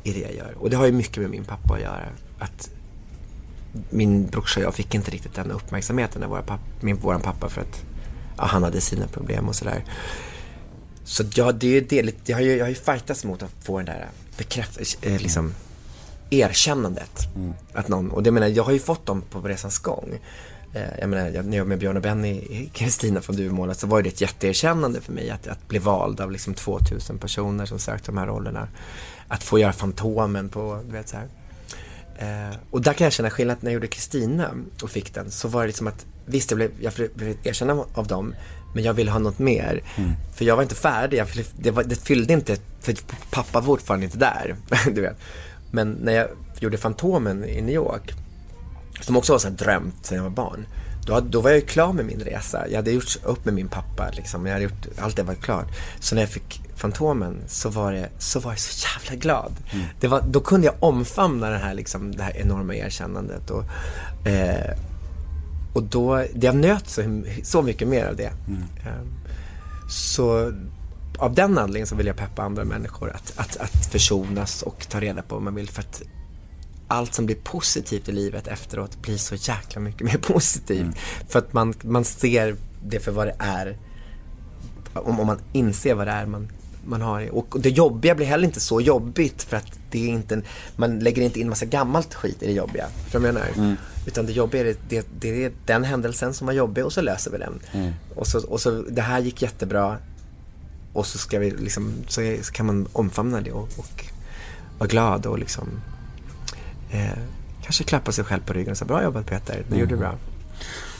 i det jag gör. Och det har ju mycket med min pappa att göra. Att min brorsa och jag fick inte riktigt den uppmärksamheten av våra papp, min, våran pappa för att ja, han hade sina problem och sådär. Så ja, det är ju jag har ju, jag har ju fightats mot att få den där bekräft, eh, liksom erkännandet. Att någon, och det menar, jag har ju fått dem på resans gång. Eh, jag menar, jag, när jag var med Björn och Benny i Kristina från Duvemåla så var det ett jätteerkännande för mig att, att bli vald av liksom 2000 personer som sökte de här rollerna. Att få göra Fantomen på, du vet så här. Eh, och där kan jag känna skillnad när jag gjorde Kristina och fick den så var det liksom att visst jag blev, jag blev erkänd av- dem men jag ville ha något mer. För jag var inte färdig, jag, det, var, det fyllde inte, för pappa var fortfarande inte där. du vet. Men när jag gjorde Fantomen i New York som också var så här drömt sedan jag var barn. Då, då var jag ju klar med min resa. Jag hade gjort upp med min pappa liksom. Jag hade gjort, allt det var klart. Så när jag fick Fantomen så var, det, så var jag så jävla glad. Det var, då kunde jag omfamna det här, liksom, det här enorma erkännandet. Och, eh, och då, jag nöt så, så mycket mer av det. Eh, så av den anledningen så vill jag peppa andra människor att, att, att försonas och ta reda på vad man vill. För att allt som blir positivt i livet efteråt blir så jäkla mycket mer positivt. För att man, man ser det för vad det är. Om, om man inser vad det är man, man har. Och det jobbiga blir heller inte så jobbigt för att det är inte en, man lägger inte in massa gammalt skit i det jobbiga. Vad jag menar? Utan det jobbiga är, det, det är den händelsen som var jobbig och så löser vi den. Och, så, och så, det här gick jättebra. Och så ska vi liksom, så, kan man omfamna det och, och vara glad och liksom eh, kanske klappa sig själv på ryggen och säga bra jobbat Peter, du gjorde det bra.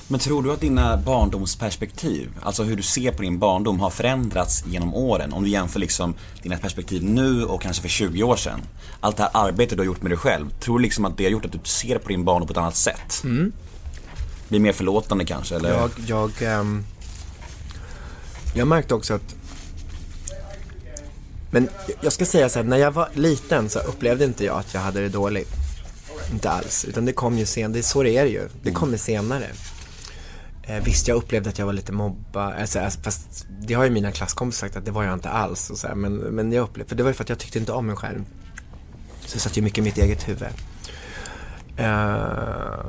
Men tror du att dina barndomsperspektiv, alltså hur du ser på din barndom, har förändrats genom åren? Om du jämför liksom dina perspektiv nu och kanske för 20 år sedan. Allt det här arbetet du har gjort med dig själv, tror du liksom att det har gjort att du ser på din barndom på ett annat sätt? Blir mer förlåtande kanske, eller? Jag, jag, ehm, jag märkte också att men jag ska säga så här, när jag var liten så upplevde inte jag att jag hade det dåligt. Inte alls, utan det kom ju sen, det är så det ju. Det kommer senare. Eh, visst, jag upplevde att jag var lite mobbad, alltså, alltså, fast det har ju mina klasskompisar sagt att det var jag inte alls. Och så här, men, men jag upplevde, för det var ju för att jag tyckte inte om mig själv. Så jag satt ju mycket i mitt eget huvud. Eh,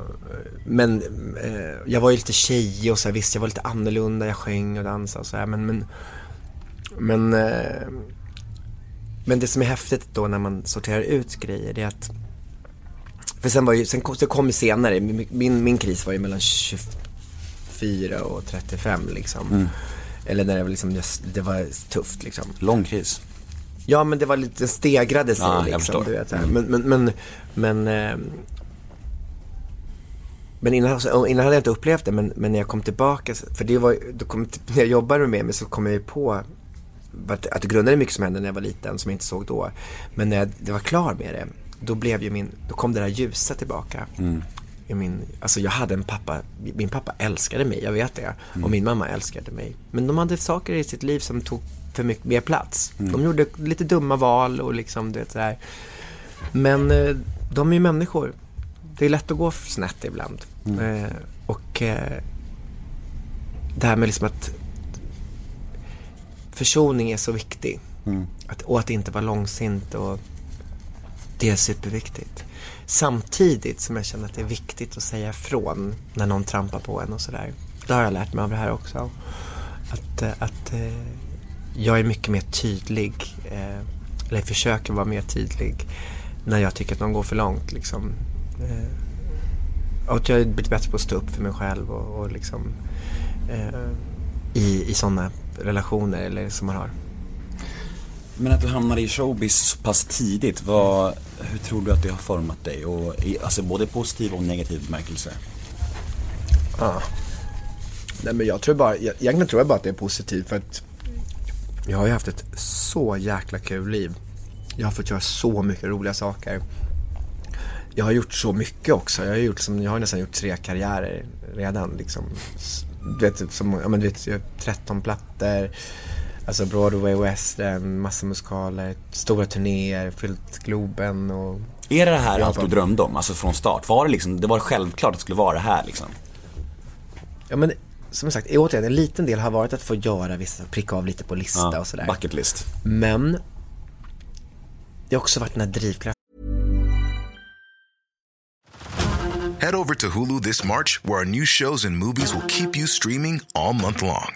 men eh, jag var ju lite tjej och så här, visst jag var lite annorlunda, jag sjöng och dansade och så här, men men, men, eh, men det som är häftigt då när man sorterar ut grejer det är att för sen var ju, sen kom, det kom ju senare, min, min, kris var ju mellan 24 och 35 liksom. Eller när det var liksom, det var tufft liksom. Lång kris. Ja men det var lite, stegrade sig Ja, jag liksom. Du vet, här. Men, men, men, men, ehm, men innan, så- innan hade jag inte upplevt det, men, men när jag kom tillbaka, för det var då kom, när jag jobbade med mig så kom jag ju på att, att det grundade mycket som hände när jag var liten, som jag inte såg då. Men när jag det var klar med det, då blev ju min, då kom det där ljusa tillbaka. I min, alltså jag hade en pappa, min pappa älskade mig, jag vet det. Och min mamma älskade mig. Men de hade saker i sitt liv som tog för mycket mer plats. De gjorde lite dumma val och liksom, du vet så här. Men eh, de är ju människor. Det är lätt att gå snett ibland. Eh, och eh, det här med liksom att försoning är så viktig. Att, och att inte vara långsint och det är superviktigt. Samtidigt som jag känner att det är viktigt att säga ifrån när någon trampar på en och sådär. Det har jag lärt mig av det här också. Att, eh, att eh, jag är mycket mer tydlig, eh, eller försöker vara mer tydlig när jag tycker att någon går för långt. Liksom. Och att jag har blivit bättre på att stå upp för mig själv och, och liksom, i, i sådana relationer eller som man har. Men att du hamnade i showbiz så pass tidigt, vad, hur tror du att det har format dig? Och, alltså både positiv och negativ bemärkelse. Ah. Nej men jag tror bara, jag, egentligen tror jag bara att det är positivt för att jag har ju haft ett så jäkla kul liv. Jag har fått göra så mycket roliga saker. jag har gjort så mycket också. Jag har, gjort som, jag har nästan gjort tre karriärer redan. Liksom. Du vet, som, ja, men du vet, jag har 13 plattor. Alltså Broadway, West End, massa musikaler, stora turnéer, fyllt Globen och Är det det här Ja, allt du drömde om? Alltså från start? Var det liksom, det var självklart att det skulle vara det här liksom? Ja men som sagt, återigen, en liten del har varit att få göra vissa, pricka av lite på lista och sådär. bucket list. Men det har också varit den här drivkraften. Head over to Hulu this March, where our new shows and movies will keep you streaming all month long.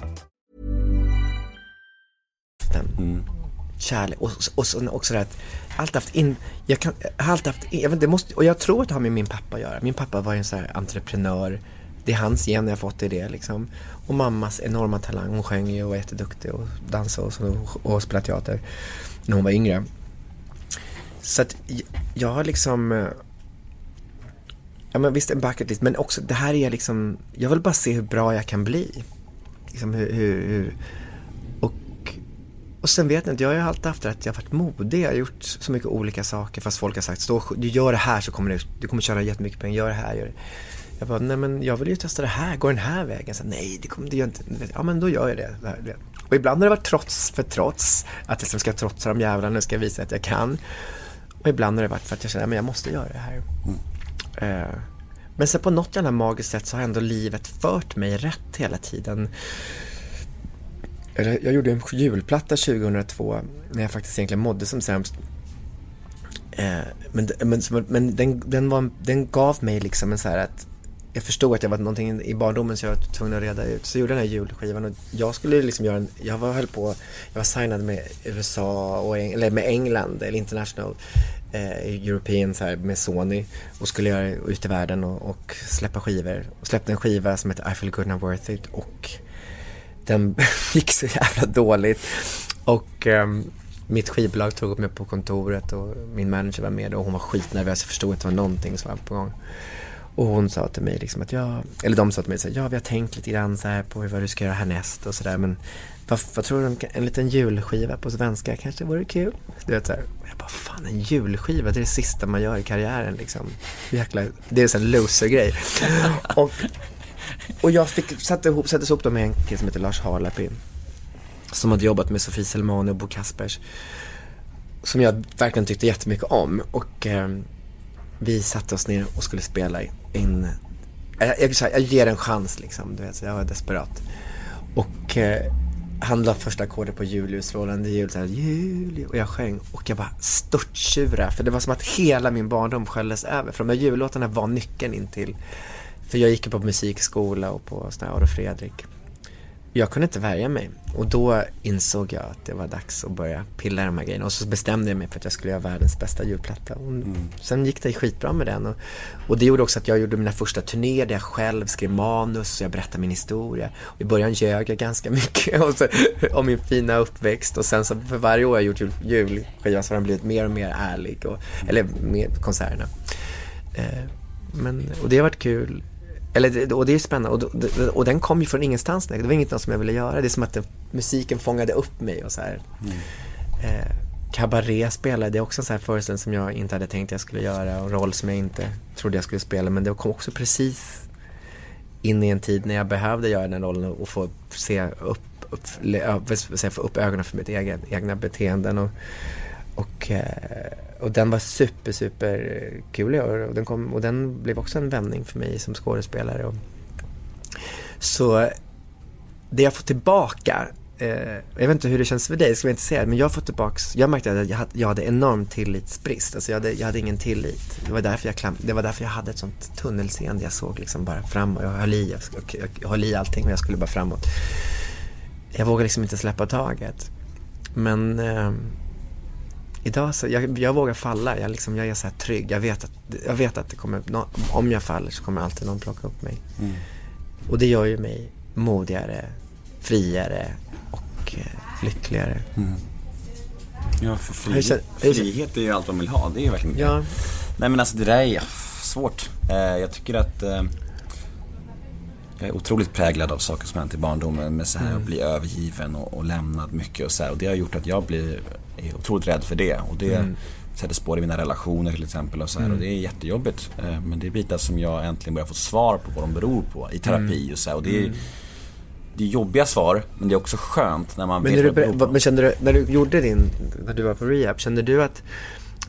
kärlek och, och så också det här att allt haft in, jag kan, har alltid haft, jag vet, det måste, och jag tror att det har med min pappa att göra. Min pappa var ju en sån här entreprenör. Det är hans gen jag har fått i det liksom. Och mammas enorma talang, hon sjöng ju och var jätteduktig och dansade och, och spelade teater när hon var yngre. Så att jag- har liksom eh, Ja men visst en bucket list, men också det här är liksom, jag vill bara se hur bra jag kan bli. Liksom hur, hur, hur och sen vet jag inte, jag har ju alltid haft det att jag har varit modig, jag har gjort så mycket olika saker fast folk har sagt, stå, du gör det här så kommer du, du kommer tjäna jättemycket pengar, gör det här, gör det. Jag bara, nej men jag vill ju testa det här, gå den här vägen. Så, nej, det kommer det gör inte, ja men då gör jag det. Och ibland har det varit trots för trots, att jag liksom ska trotsa de jävlarna, nu ska visa att jag kan. Och ibland har det varit för att jag känner, men jag måste göra det här. Eh, Men sen på något jävla magiskt sätt så har ändå livet fört mig rätt hela tiden. Jag gjorde en julplatta 2002 när jag faktiskt egentligen mådde som sämst. Eh, men, men, men den, den, var, den gav mig liksom en så här att jag förstod att jag var någonting i barndomen så jag var tvungen att reda ut. Så jag gjorde den här julskivan och jag skulle liksom göra en, jag var höll på, jag var signad med USA och, eller med England, eller International eh, European så här, med Sony och skulle göra ut i världen och, och släppa skivor. Och släppte en skiva som heter I feel good and worth it och den gick så jävla dåligt. Och ehm, mitt skivbolag tog upp mig på kontoret och min manager var med och hon var skitnervös. Jag förstod att det var någonting som var på gång. Och hon sa till mig liksom att jag, eller de sa till mig så här, ja vi har tänkt lite grann så här på vad du ska göra härnäst och sådär men vad, vad tror du om en liten julskiva på svenska kanske vore kul? Du vet så här, jag bara fan en julskiva det är det sista man gör i karriären liksom. Jäkla, det är en sån loser-grej. och, och jag fick, satte ihop, sattes ihop dem med en kille som heter Lars Harlapi som hade jobbat med Sofie Selmani och Bo Kaspers. Som jag verkligen tyckte jättemycket om. Och eh, vi satte oss ner och skulle spela in jag, jag, jag ger en chans liksom, du vet, så jag var desperat. Och eh, han la första ackordet på Julius, Roland jul, såhär, jul, och jag sjöng. Och jag bara störttjurade, för det var som att hela min barndom sköljdes över, för de där jullåtarna var nyckeln in till, för jag gick ju på musikskola och på sån här Fredrik. Jag kunde inte värja mig och då insåg jag att det var dags att börja pilla i de här grejerna och så bestämde jag mig för att jag skulle göra världens bästa julplatta. Och Sen gick det skitbra med den och, och det gjorde också att jag gjorde mina första turnéer där jag själv skrev manus och jag berättade min historia. Och I början ljög jag ganska mycket och så, om min fina uppväxt och sen så för varje år jag gjort jul, julskiva så har den blivit mer och mer ärlig, och, eller mer konserterna. Eh, men, och det har varit kul. Eller, och det är spännande. Och, och, den kom ju från ingenstans. Det var inget som jag ville göra. Det är som att det, musiken fångade upp mig och så här. Eh, Cabaret spelade, det är också en sån här föreställning som jag inte hade tänkt jag skulle göra och roll som jag inte trodde jag skulle spela. Men det kom också precis in i en tid när jag behövde göra den rollen och få se upp, upp, säga, få upp ögonen för mitt egen, egna beteenden. Och, och, eh, och den var super, super kul i år och den, kom, och den blev också en vändning för mig som skådespelare. Och, så det jag får tillbaka, eh, jag vet inte hur det känns för dig, ska jag inte säga, men jag har fått tillbaka, jag märkte att jag hade, jag hade enorm tillitsbrist. Alltså jag hade, jag hade ingen tillit. Det var, därför jag klam, det var därför jag hade ett sånt tunnelseende. Jag såg liksom bara framåt, jag höll i, jag, jag, jag höll i allting och jag skulle bara framåt. Jag vågade liksom inte släppa taget. Men eh, idag så, jag, jag vågar falla. Jag, liksom, jag är så här trygg. Jag vet att, jag vet att det kommer, om jag faller så kommer alltid någon plocka upp mig. Och det gör ju mig modigare, friare och eh, lyckligare. Ja, för frihet, frihet är ju allt man vill ha. Det är ju verkligen Ja, Nej men alltså det där är svårt. Eh, jag tycker att eh, jag är otroligt präglad av saker som hänt i barndomen med så här att bli övergiven och, och lämnad mycket och så här. Och det har gjort att jag blir är otroligt rädd för det. Och det sätter spår i mina relationer till exempel och så här. Och det är jättejobbigt. Eh, men det är bitar som jag äntligen börjar få svar på vad de beror på i terapi och så här. Och det är, det är jobbiga svar men det är också skönt när man men, vet du, vad det men kände du, när du gjorde din, när du var på rehab, kände du att,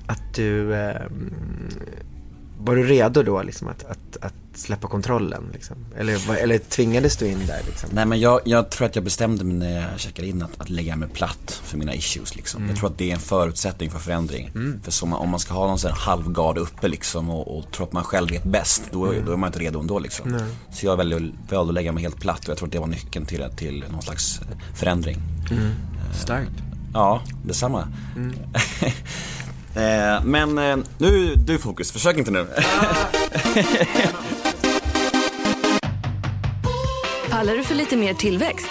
att du, eh, var du redo då liksom att, att, att släppa kontrollen liksom? Eller, eller tvingades du in där liksom? Nej men jag, jag tror att jag bestämde mig när jag checkade in att, att lägga mig platt för mina issues liksom. Jag tror att det är en förutsättning för förändring. För så man, om man ska ha någon sån halvgard uppe liksom och, och tror att man själv vet bäst, då, då är man inte redo ändå liksom. Så jag valde, valde att lägga mig helt platt och jag tror att det var nyckeln till, till någon slags eh, förändring. Starkt. Ja, detsamma. eh, men eh, nu, du fokus, försök inte nu. Pallar du för lite mer tillväxt?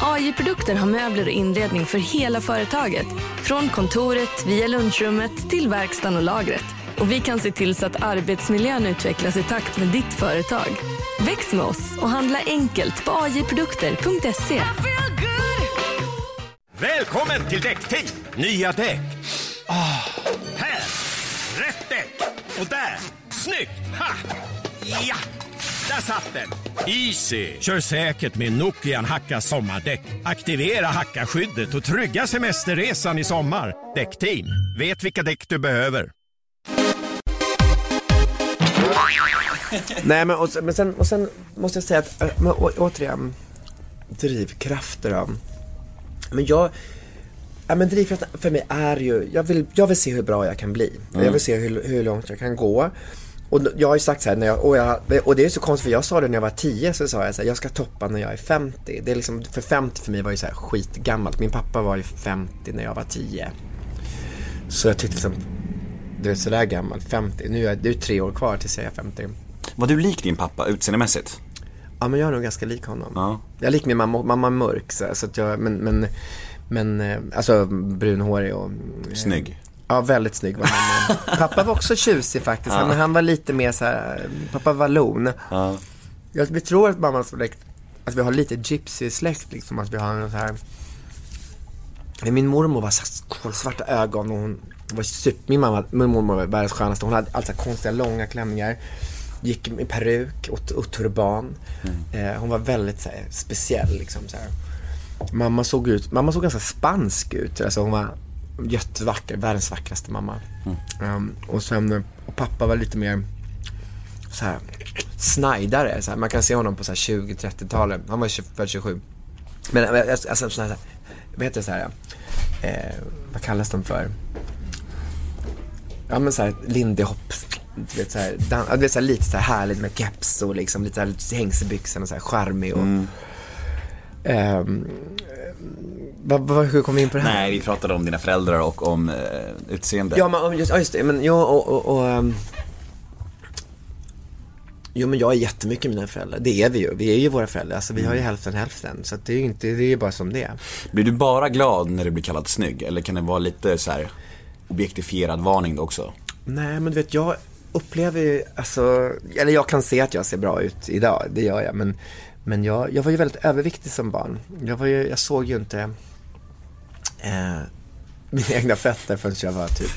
AJ-produkter har möbler och inredning för hela företaget. Från kontoret via lunchrummet till verkstaden och lagret. Och vi kan se till så att arbetsmiljön utvecklas i takt med ditt företag. Väx med oss och handla enkelt på ajprodukter.se. Välkommen till Däckteam! Nya däck. Ah, här! Rätt däck! Och där! Snyggt! Ha! Ja! Där satt den! Easy! Kör säkert med Nokian Hacka sommardäck. Aktivera hackaskyddet och trygga semesterresan i sommar. Däckteam, vet vilka däck du behöver. Nej men, och, men sen, och sen måste jag säga att, äh, men, å, återigen, drivkrafter då. Men jag, ja men drivkraften för mig är ju, jag vill, jag vill se hur bra jag kan bli. Jag vill se hur, hur långt jag kan gå. Och jag har ju sagt så här, när jag, och, jag, och det är så konstigt för jag sa det när jag var 10 så sa jag så här, jag ska toppa när jag är 50. Det är liksom, för 50 för mig var ju så här skitgammalt. Min pappa var ju 50 när jag var 10. Så jag tyckte liksom, du är sådär gammal, 50. Nu är det ju tre år kvar tills jag är 50. Var du lik din pappa utseendemässigt? Ja men jag är nog ganska lik honom. Ja. Jag är lik min mamma, mamma är mörk så, så att jag, men, men, men, eh, alltså brunhårig och eh, Snygg. Ja, väldigt snygg var mamma. pappa var också tjusig faktiskt, men han var lite mer så här, pappa var lon. Ja. Jag, vi tror att mammas släkt, att vi har lite gypsy-släkt liksom, att vi har en så här men Min mormor var så kolsvarta ögon och hon var super, min mamma, min mormor var världens skönaste. Hon hade alltså konstiga långa klänningar. Gick med peruk och, och turban. Eh, hon var väldigt så här, speciell liksom så här. Mamma såg ut, mamma såg ganska spansk ut. Alltså hon var jättevacker, världens vackraste mamma. Ehm, och sen, och pappa var lite mer så här snajdare. Så här, man kan se honom på så här 20-30-talet. Han var 20 född 27. Men eh, alltså sån här, vad heter det så här, eh, vad kallas de för? Ja men så här Lindy Hop, du vet så här, dan, du vet så här, lite så här härligt med keps och liksom lite så här, lite hängselbyxor och så här charmig och Ehm, vad, hur kom vi in på det här? Nej, vi pratade om dina föräldrar och om eh, utseende. Ja, men just, just det. Men, jo, och, och, och, ehm, jo, men jag är jättemycket mina föräldrar. Det är vi ju. Vi är ju våra föräldrar. Alltså, vi har ju hälften hälften. Så det är ju inte, det är ju bara som det. Blir du bara glad när du blir kallad snygg? Eller kan det vara lite så här objektifierad varning också? Nej, men du vet, jag upplever ju, alltså, eller jag kan se att jag ser bra ut idag, det gör jag. Men, men jag, jag var ju väldigt överviktig som barn. Jag, var ju, jag såg ju inte eh, mina egna fötter förrän jag var typ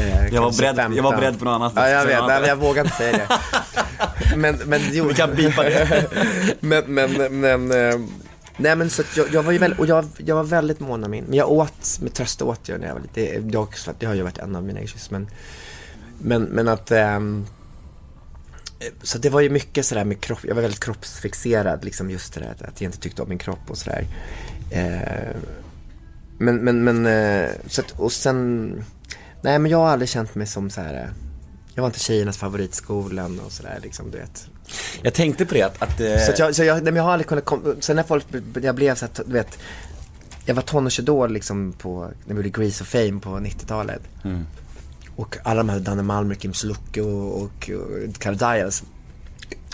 eh, Jag var beredd- 15. jag var beredd på något annat. Ja, jag vet. Nej, jag vågar inte säga det. Men, men, jo. Vi kan bipa det. men, men, men, eh, nej men så jag, jag var ju väldigt, och jag, jag var väldigt mån om min, men jag åt, med tröst åt jag när jag var lite, det, det har ju varit en av mina issues, men, men, men att, ehm, så det var ju mycket sådär med kropp, jag var väldigt kroppsfixerad liksom just det där att- jag inte tyckte om min kropp och sådär. Eh, men, men, men, eh, så att, och sen, nej men jag har aldrig känt mig som så här. jag var inte tjejernas favorit i skolan och sådär liksom, du vet. Jag tänkte på det att, att eh, Så att jag, så jag, nej, men jag har aldrig kunnat, kom, sen när folk, jag blev så att, du vet, jag var tonårsidol liksom på, när vi gjorde Grease of Fame på 90-talet. Mm. Och alla de här Danne Malmer, Kim Sulocke och, och, och Carl Dias.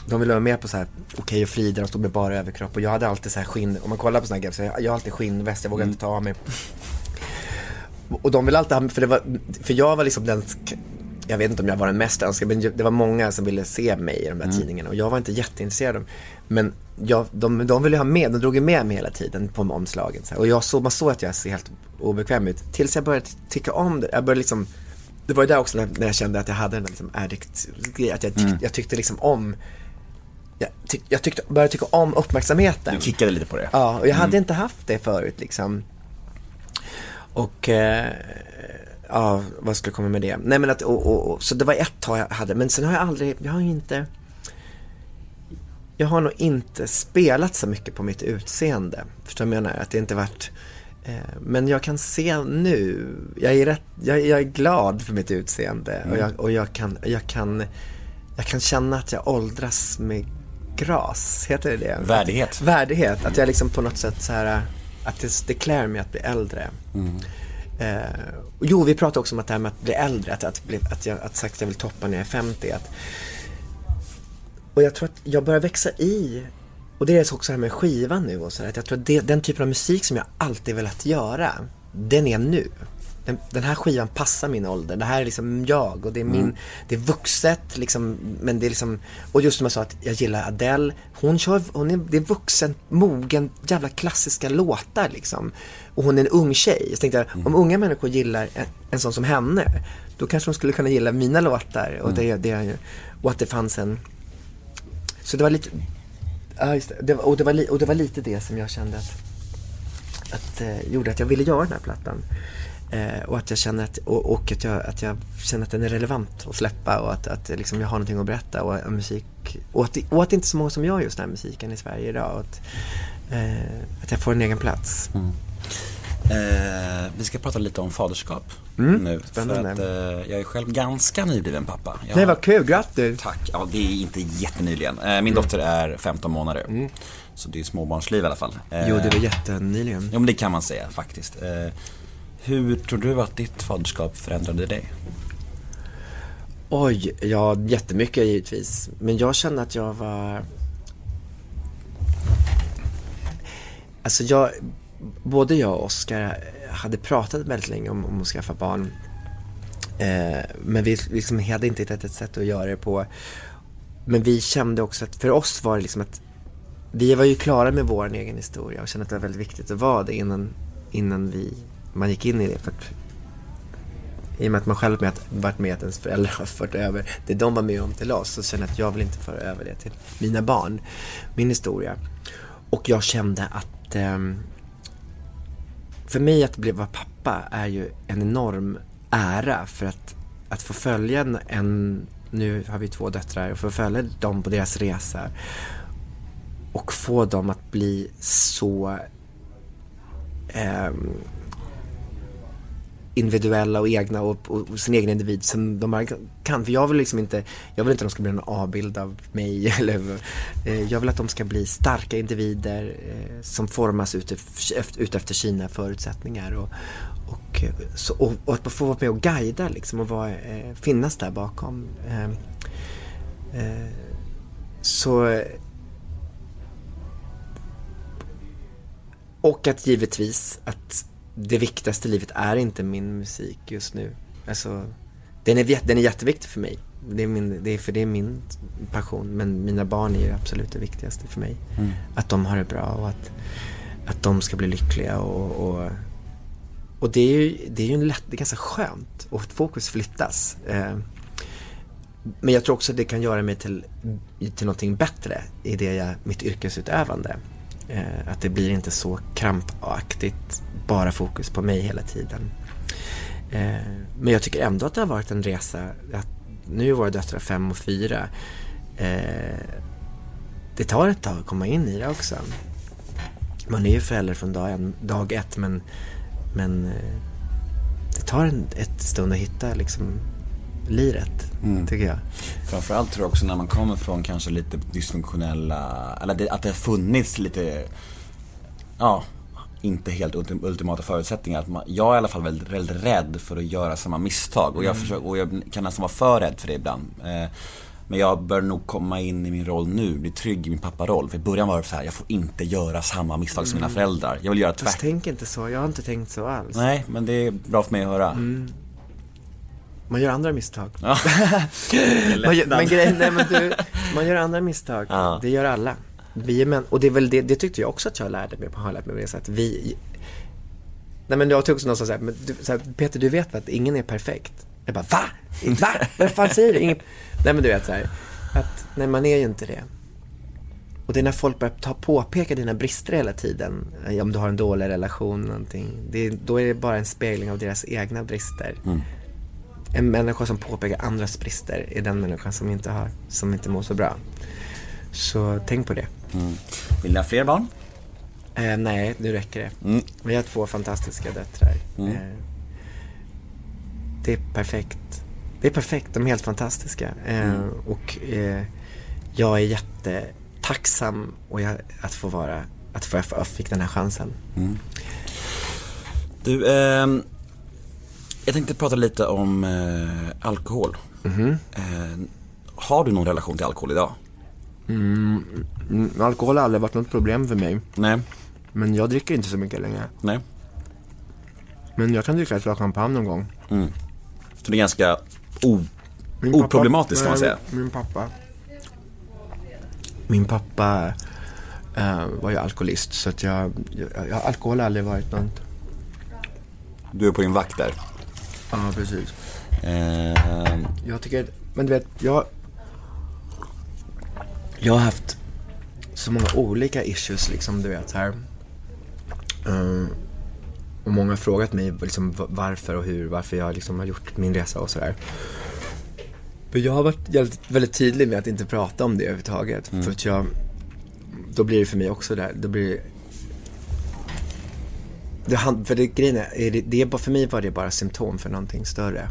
De ville vara med på så här Okej och Frida, de stod med bara överkropp och jag hade alltid så här skinn, om man kollar på såna här grejer, så jag, jag har alltid skinnväst, jag vågar inte ta av mig. Och de ville alltid ha, för det var, för jag var liksom den, jag vet inte om jag var den mest önskade, men det var många som ville se mig i de här tidningarna och jag var inte jätteintresserad Men jag, de, de ville ha med, de drog ju med mig hela tiden på omslagen. Så här. Och jag såg, man såg att jag ser helt obekväm ut. Tills jag började tycka om det. Jag började liksom, det var ju där också när, jag kände att jag hade den där liksom addict grej, att jag, tyck, jag tyckte liksom om jag, tyck, jag tyckte, började tycka om uppmärksamheten. du kickade lite på det. Ja, och jag hade inte haft det förut liksom. Och, eh, ja, vad skulle jag komma med det? Nej men att, och, och, och, så det var ett tag jag hade, men sen har jag aldrig, jag har ju inte, jag har nog inte spelat så mycket på mitt utseende. Förstår du vad jag menar? Att det inte varit, men jag kan se nu, jag är rätt, jag, jag är glad för mitt utseende och, jag, och jag kan, jag kan, jag kan känna att jag åldras med gras, heter det det? Värdighet. Värdighet, att jag liksom på något sätt så här, att det, det klär mig att bli äldre. Eh, och jo, vi pratade också om att det här med att bli äldre, att, att, bli, att jag att sagt att jag vill toppa när jag är 50. Att, och jag tror att jag börjar växa i, och det är också det här med skivan nu och så där, att jag tror att det, den typen av musik som jag alltid velat göra, den är nu. Den, den här skivan passar min ålder, det här är liksom jag och det är min, det är vuxet liksom, men det är liksom, och just som jag sa att jag gillar Adele, hon kör, hon är, det är vuxen, mogen, jävla klassiska låtar liksom. Och hon är en ung tjej, så tänkte jag, om unga människor gillar en, en sån som henne, då kanske de skulle kunna gilla mina låtar och det, det ju, och att det fanns en, så det var lite, ja just det, det var, och, det var li, och det var lite det som jag kände att, att eh, gjorde att jag ville göra den här plattan. Eh, och att jag känner att, och, och att, jag, att jag känner att den är relevant att släppa och att, att liksom jag har någonting att berätta och, och musik och att, det, och att det inte är så många som gör just den här musiken i Sverige idag. Och att, eh, att jag får en egen plats. Mm. Eh, vi ska prata lite om faderskap Mm, nu. spännande. För att eh, jag är själv ganska nybliven pappa. Jag, Nej vad kul, grattis! Tack. Ja, det är inte jättenyligen. Eh, min dotter är 15 månader. Så det är småbarnsliv i alla fall. Eh, Mm. Jo, det var jättenyligen. Ja, men det kan man säga faktiskt. Eh, hur tror du att ditt faderskap förändrade dig? Oj, ja jättemycket givetvis. Men jag kände att jag var... Alltså jag, både jag och Oskar hade pratat väldigt länge om, om att skaffa barn. Eh, men vi liksom hade inte hittat ett sätt att göra det på. Men vi kände också att för oss var det liksom att vi var ju klara med vår egen historia och kände att det var väldigt viktigt att vara det innan, innan vi, man gick in i det. För att, I och med att man själv med att, varit med att ens föräldrar har fört över det de var med om till oss så kände jag att jag vill inte föra över det till mina barn, min historia. Och jag kände att eh, för mig att bli vara pappa är ju en enorm ära för att, att få följa en, en, nu har vi två döttrar, och få följa dem på deras resa. Och få dem att bli så eh, individuella och egna och, och, och sin egen individ som de här kan. För jag vill liksom inte, jag vill inte att de ska bli en avbild av mig eller eh, jag vill att de ska bli starka individer eh, som formas utef- utefter sina förutsättningar och, och, så, och, och att få vara med och guida liksom och vara, eh, finnas där bakom. Eh, eh, så Och att givetvis att det viktigaste i livet är inte min musik just nu. Alltså, den är, den är jätteviktig för mig. Det är, min, det är för det är min passion. Men mina barn är ju absolut det viktigaste för mig. Att de har det bra och att, att de ska bli lyckliga och, och, och det är ju, det är ju en lätt, det är ganska skönt och fokus flyttas. Eh, men jag tror också att det kan göra mig till, till någonting bättre i det jag, mitt yrkesutövande. Eh, att det blir inte så krampaktigt, bara fokus på mig hela tiden. Eh, men jag tycker ändå att det har varit en resa. Att nu är våra döttrar fem och fyra. eh, det tar ett tag att komma in i det också. Man är ju förälder från dag, en, dag ett men, men eh, det tar en ett stund att hitta liksom liret, tycker jag. Framförallt tror jag också när man kommer från kanske lite dysfunktionella, eller det, att det har funnits lite, ja, inte helt ultim- ultimata förutsättningar. Att man, jag är i alla fall väldigt, väldigt rädd för att göra samma misstag och jag, försöker, och jag kan nästan vara för rädd för det ibland. Eh, men jag bör nog komma in i min roll nu, bli trygg i min papparoll. För i början var det så här, jag får inte göra samma misstag som mina föräldrar. Jag vill göra Fast tvärtom. tänk inte så, jag har inte tänkt så alls. Nej, men det är bra för mig att höra. Man gör andra misstag. Ja. man gör, men grejen, nej men du, man gör andra misstag. Ja. Det gör alla. Vi är män, och det är väl det, det tyckte jag också att jag lärde mig, har lärt mig på det sättet. Vi, nej men jag tog också någon som sa men du, så här, Peter du vet att ingen är perfekt? Jag bara, va? Va? Vad fan säger du? Ingen... Nej men du vet så här, att nej man är ju inte det. Och det är när folk börjar ta, påpeka dina brister hela tiden, eh, om du har en dålig relation eller någonting, det då är det bara en spegling av deras egna brister. En människa som påpekar andras brister är den människan som inte har, som inte mår så bra. Så tänk på det. Vill ni ha fler barn? Eh, nej, nu räcker det. Mm. Vi har två fantastiska döttrar. Eh, det är perfekt. Det är perfekt, de är helt fantastiska. Eh, Och eh, jag är jättetacksam och jag, att få vara, att få, jag fick den här chansen. Du, ehm, jag tänkte prata lite om eh, alkohol. Eh, har du någon relation till alkohol idag? Mm, alkohol har aldrig varit något problem för mig. Nej. Men jag dricker inte så mycket längre. Nej. Men jag kan dricka ett glas champagne någon gång. Så det är ganska o- Min pappa- oproblematiskt kan man säga. Min pappa. Min pappa eh, var ju alkoholist så att jag, jag, jag, alkohol har aldrig varit något. Du är på din vakt där. Ja, precis. Eh, Jag tycker, men du vet, jag, jag har haft så många olika issues liksom, du vet här. Eh, och många har frågat mig liksom, varför och hur, varför jag liksom har gjort min resa och sådär. Men jag har varit väldigt, väldigt tydlig med att inte prata om det överhuvudtaget. För att jag, då blir det för mig också där, då blir det för det, grejen är, det, det för mig var det bara symptom för någonting större.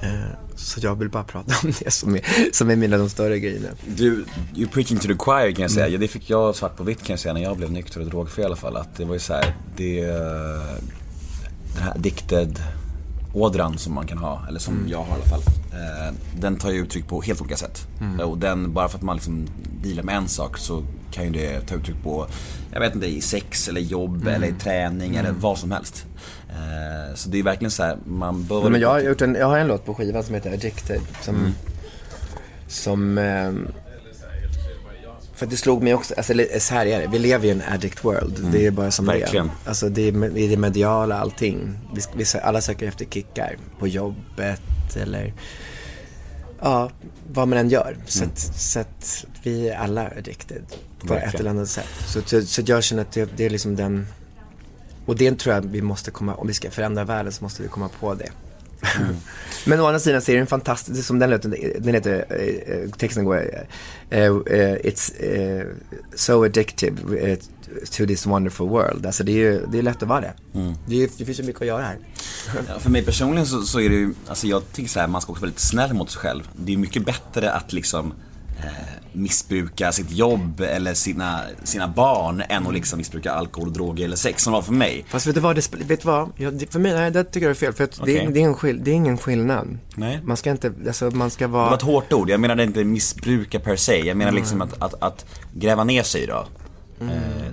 Eh, så jag vill bara prata om det som är, som är mina de större grejerna. du, you're preaching to the choir kan jag säga. Ja, det fick jag svart på vitt kan jag säga när jag blev nykter och drogfri i alla fall. Att det var ju så här, det, den här addicted ådran som man kan ha, eller som jag har i alla fall. Eh, den tar ju uttryck på helt olika sätt. Och den, bara för att man liksom dealar med en sak så kan ju det ta uttryck på, jag vet inte, i sex eller jobb eller i träning eller vad som helst. Eh, så det är verkligen så här, man bör... Nej, men jag, har gjort en, jag har en låt på skivan som heter Addicted. Som, som ehm, för det slog mig också, alltså så här är det, vi lever i en addict world. Det är bara som Verkligen. det är. Alltså det är, det mediala allting. Vi, vi, alla söker efter kickar på jobbet eller ja, vad man än gör. Så, att, så att vi är alla addicted på ett Verkligen. eller annat sätt. Så, så, så jag känner att det, det är liksom den och det tror jag vi måste komma, om vi ska förändra världen så måste vi komma på det. Men å andra sidan så är den fantastisk, som den låten, den heter, eh, eh, texten går, eh, eh, It's eh, so addictive to this wonderful world. Alltså det är ju, det är lätt att vara det. Det, är, ju- det finns ju mycket att göra här. Ja, för mig personligen så, så är det ju, alltså jag tycker så här, man ska också vara lite snäll mot sig själv. Det är mycket bättre att liksom missbruka sitt jobb eller sina, sina barn än att liksom missbruka alkohol, droger eller sex som var för mig. Fast vet du vad, det, vet du vad? Jag, det, för mig, nej det tycker jag är fel. För att det, är, det, är skill, det är ingen skillnad. Nej. Man ska inte, alltså man ska Det var vara... ett hårt ord, jag menar inte missbruka per se. Jag menar liksom att, att, att gräva ner sig då. Eh,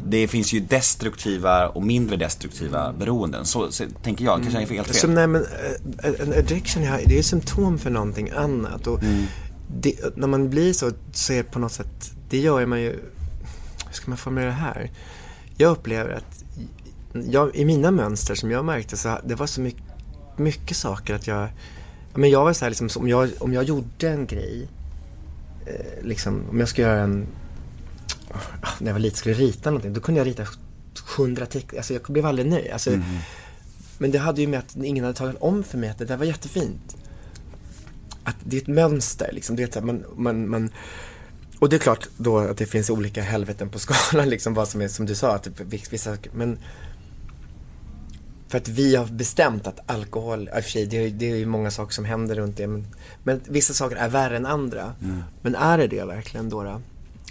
det finns ju destruktiva och mindre destruktiva beroenden. Så, så tänker jag, kanske jag är helt fel. Så, nej, men, eh, en addiction, det är symptom för någonting annat. Och det, när man blir så, så är det på något sätt, det gör man ju, hur ska man formulera det här? Jag upplever att, jag, i mina mönster som jag märkte så det var så mycket, mycket saker att jag, ja, men jag var så här liksom, så om jag, om jag gjorde en grej, eh, liksom, om jag ska göra en, ah, när jag var liten skulle rita någonting, då kunde jag rita hundra teckningar, alltså jag blev aldrig nöjd. Alltså, Men det hade ju med att ingen hade talat om för mig att det där var jättefint. Att det är ett mönster liksom. Det är så här, man, man, man, och det är klart då att det finns olika helveten på skalan liksom vad som är som du sa, att det- vissa, men för att vi har bestämt att alkohol, i och för sig det är, det är ju många saker som händer runt det men, men vissa saker är värre än andra. Men är det det verkligen då? då?